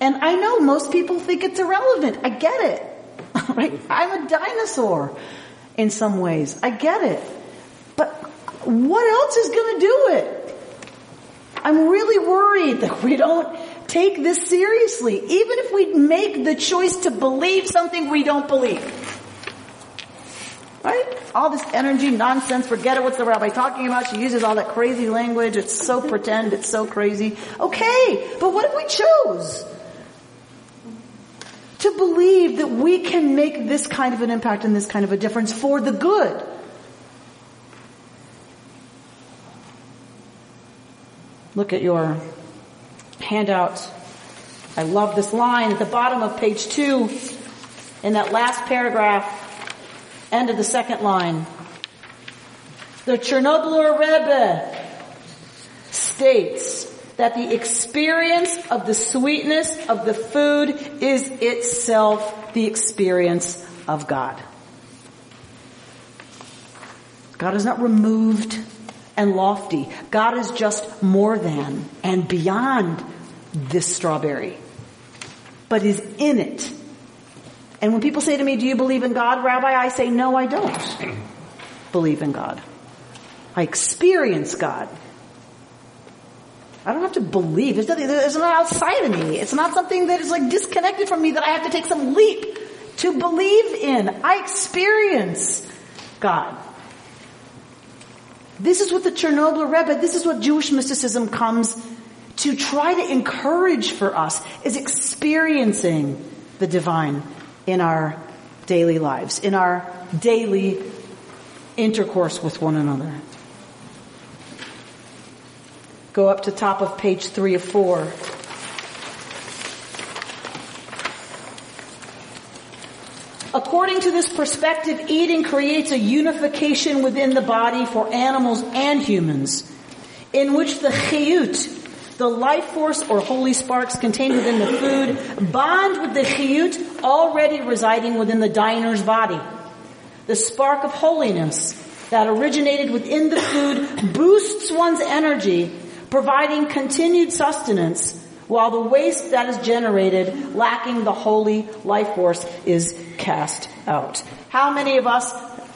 And I know most people think it's irrelevant. I get it. right? I'm a dinosaur in some ways. I get it. But what else is going to do it? I'm really worried that we don't take this seriously, even if we make the choice to believe something we don't believe. Right? All this energy nonsense, forget it, what's the rabbi talking about? She uses all that crazy language, it's so pretend, it's so crazy. Okay, but what if we choose? to believe that we can make this kind of an impact and this kind of a difference for the good. Look at your handout. I love this line at the bottom of page two in that last paragraph, end of the second line. The Chernobyl Rebbe states that the experience of the sweetness of the food is itself the experience of God. God is not removed and lofty. God is just more than and beyond this strawberry, but is in it And when people say to me, do you believe in God, Rabbi? I say, no, I don't believe in God. I experience God. I don't have to believe. It's, nothing, not outside of me. It's not something that is like disconnected from me that I have to take some leap to believe in. I experience God. This is what the Chernobyl Rebbe, this is what Jewish mysticism comes to try to encourage for us, is experiencing the divine in our daily lives, in our daily intercourse with one another. Go up to top of page three of four. According to this perspective, eating creates a unification within the body for animals and humans, in which the chiyut, the life force or holy sparks contained within the food, bond with the chiyut already residing within the diner's body. The spark of holiness that originated within the food boosts one's energy, providing continued sustenance while the waste that is generated, lacking the holy life force, is cast out. How many of us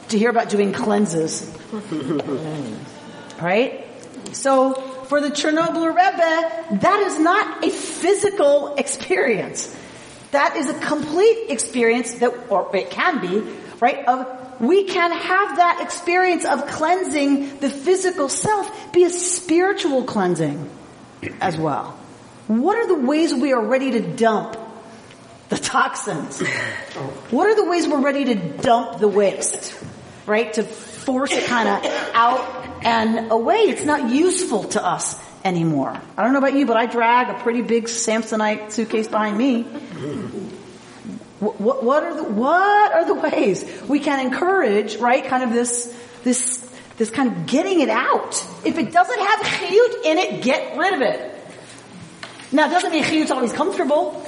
to hear about doing cleanses? right? So for the Chernobyl Rebbe, that is not a physical experience. That is a complete experience that, or it can be, right, of we can have that experience of cleansing the physical self be a spiritual cleansing as well. What are the ways we are ready to dump the toxins? What are the ways we're ready to dump the waste? Right? To force it kind of out and away. It's not useful to us anymore. I don't know about you, but I drag a pretty big Samsonite suitcase behind me. What, what, are the, what are the ways we can encourage, right, kind of this, this, this kind of getting it out? If it doesn't have chiyut in it, get rid of it. Now, it doesn't mean chiyut's always comfortable,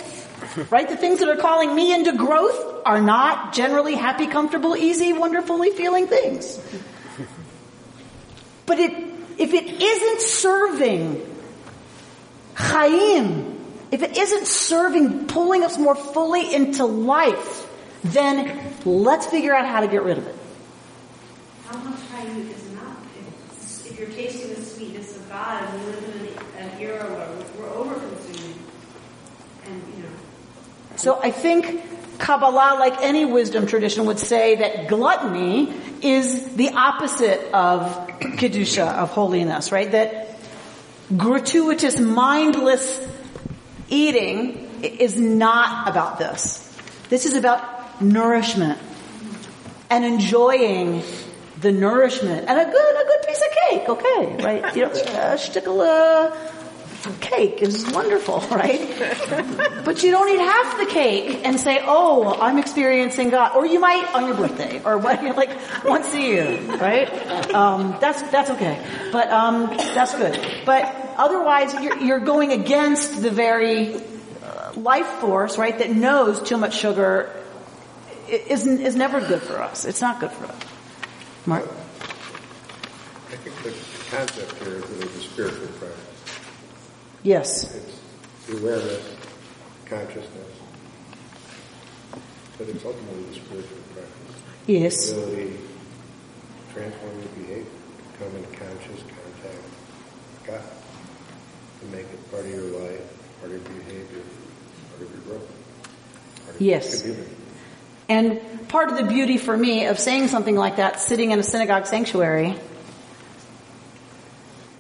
right? The things that are calling me into growth are not generally happy, comfortable, easy, wonderfully feeling things. But it, if it isn't serving chayim, if it isn't serving, pulling us more fully into life, then let's figure out how to get rid of it. How much chayim is enough? If, if you're tasting the sweetness of God and we live in an, era where we're over-consuming, and you know. So I think Kabbalah, like any wisdom tradition, would say that gluttony is the opposite of kedusha, of holiness, right? That gratuitous, mindless eating is not about this. This is about nourishment and enjoying the nourishment and a good, a good piece of cake, okay, right? You know, a shtickle, uh, cake is wonderful, right? but you don't eat half the cake and say, "Oh, I'm experiencing God," or you might on your birthday, or what, like once a year, right? Um, that's that's okay, but um, that's good. But otherwise, you're, you're going against the very uh, life force, right? That knows too much sugar is is never good for us. It's not good for us. Mark. I think the concept here is really the spiritual practice. Yes. It's the awareness, consciousness, but it's ultimately the spiritual practice. Yes. The ability to transform your behavior, to come into conscious contact with God, to make it part of your life, part of your behavior, part of your growth. Part of Yes. Your community. And part of the beauty for me of saying something like that, sitting in a synagogue sanctuary,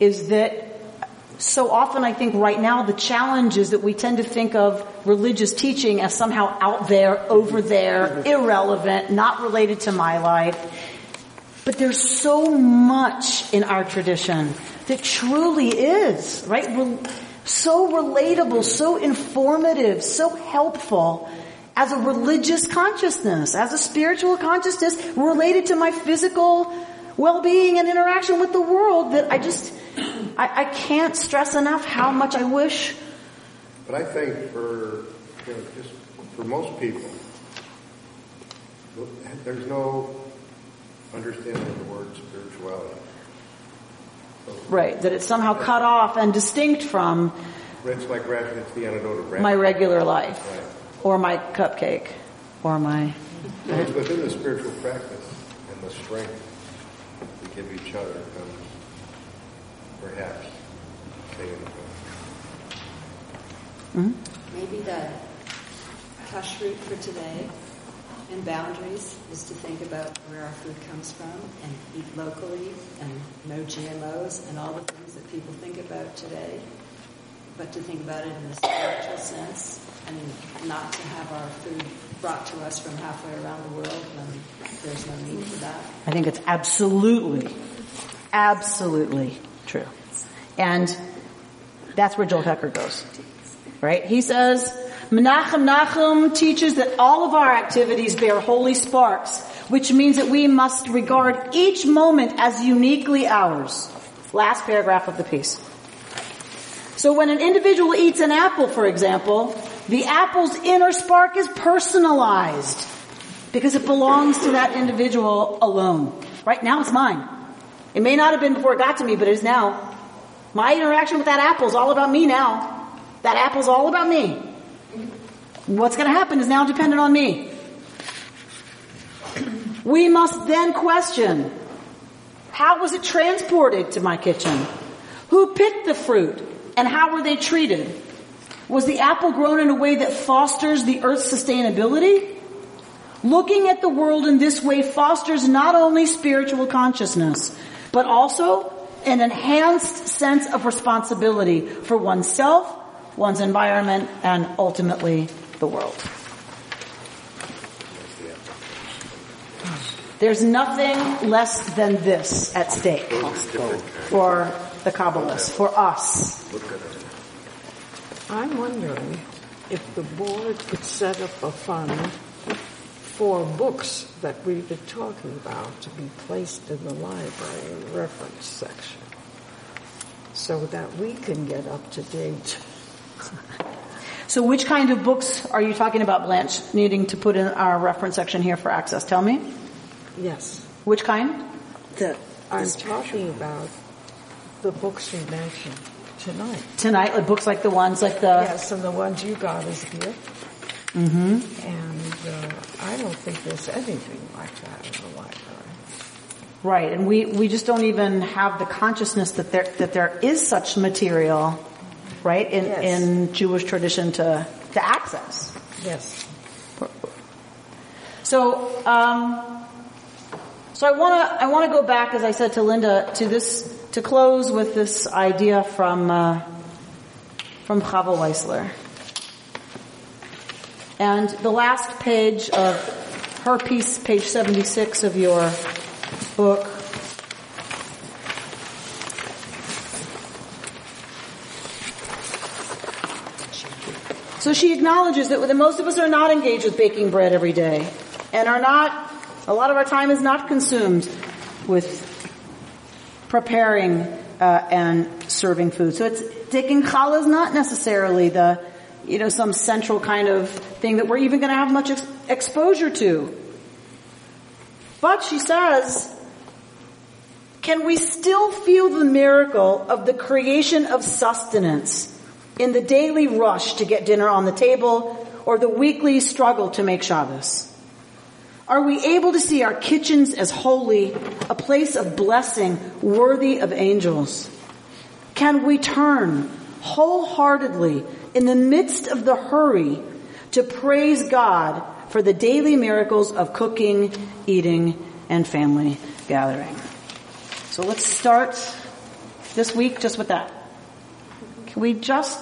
is that so often I think right now the challenge is that we tend to think of religious teaching as somehow out there, over there, irrelevant, not related to my life. But there's so much in our tradition that truly is, right? So relatable, so informative, so helpful as a religious consciousness, as a spiritual consciousness related to my physical well-being and interaction with the world that I just, I, I can't stress enough how much I wish. But I think for, you know, just for most people, there's no understanding of the word spirituality. Right, that it's somehow cut off and distinct from It's like it's the antidote of my regular life Right. or my cupcake. or my. Well, it's within the spiritual practice and the strength give each other comes perhaps saying Mhm. Maybe the kashrut for today and boundaries is to think about where our food comes from and eat locally and no GMOs and all the things that people think about today, but to think about it in a spiritual sense and not to have our food brought to us from halfway around the world there's no need for that. I think it's absolutely, absolutely true. And that's where Joel Hecker goes. Right? He says, Menachem Nachum teaches that all of our activities bear holy sparks, which means that we must regard each moment as uniquely ours. Last paragraph of the piece. So when an individual eats an apple, for example, the apple's inner spark is personalized because it belongs to that individual alone. Right now it's mine. It may not have been before it got to me, but it is now. My interaction with that apple is all about me now. That apple's all about me. What's going to happen is now dependent on me. We must then question, how was it transported to my kitchen? Who picked the fruit? And how were they treated? Was the apple grown in a way that fosters the earth's sustainability? Looking at the world in this way fosters not only spiritual consciousness, but also an enhanced sense of responsibility for oneself, one's environment, and ultimately the world. There's nothing less than this at stake for the Kabbalists, for us. I'm wondering if the board could set up a fund for books that we've been talking about to be placed in the library reference section so that we can get up to date. So which kind of books are you talking about, Blanche, needing to put in our reference section here for access? Tell me. Yes. Which kind? The, I'm talking about the books you mentioned tonight. Tonight, like books like the ones like the... Yes, and the ones you got as a gift. Mm-hmm. And uh, I don't think there's anything like that in the library. Right, and we, we just don't even have the consciousness that there that there is such material, right, in Yes. in Jewish tradition to to access. Yes. So, um, so I want to I want to go back, as I said to Linda, to this to close with this idea from uh, from Chava Weissler, and the last page of her piece, page seventy six of your book. So she acknowledges that most of us are not engaged with baking bread every day and are not, a lot of our time is not consumed with preparing uh, and serving food. So it's, taking challah is not necessarily the, you know, some central kind of thing that we're even going to have much ex- exposure to. But she says, can we still feel the miracle of the creation of sustenance in the daily rush to get dinner on the table or the weekly struggle to make Shabbos? Are we able to see our kitchens as holy, a place of blessing worthy of angels? Can we turn wholeheartedly in the midst of the hurry to praise God for the daily miracles of cooking, eating, and family gathering? So let's start this week just with that. Can we just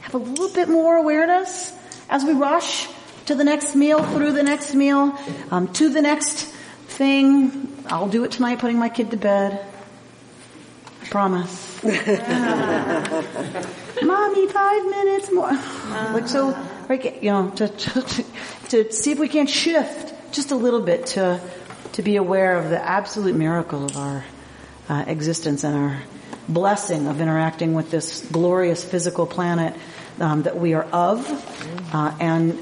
have a little bit more awareness as we rush to the next meal, through the next meal, um, to the next thing? I'll do it tonight, putting my kid to bed. I promise. Mommy, five minutes more. Like so, right, you know, to, to, to see if we can't shift just a little bit to, to be aware of the absolute miracle of our uh, existence and our blessing of interacting with this glorious physical planet um, that we are of, uh, and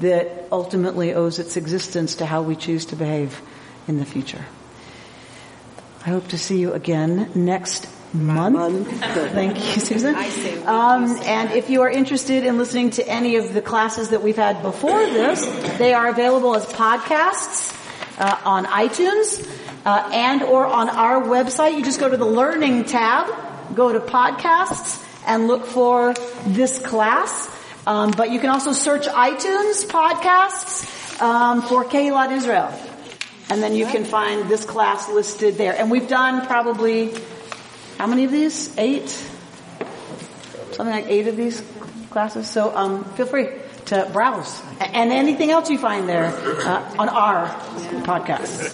that ultimately owes its existence to how we choose to behave in the future. I hope to see you again next month. Thank you, Susan. Um, and if you are interested in listening to any of the classes that we've had before this, they are available as podcasts uh, on iTunes uh, and or on our website. You just go to the Learning tab, go to podcasts, and look for this class. Um, but you can also search iTunes podcasts um, for Kehilat Israel. And then you can find this class listed there. And we've done probably, how many of these? Eight? Something like eight of these classes. So um, feel free to browse. And anything else you find there uh, on our podcast.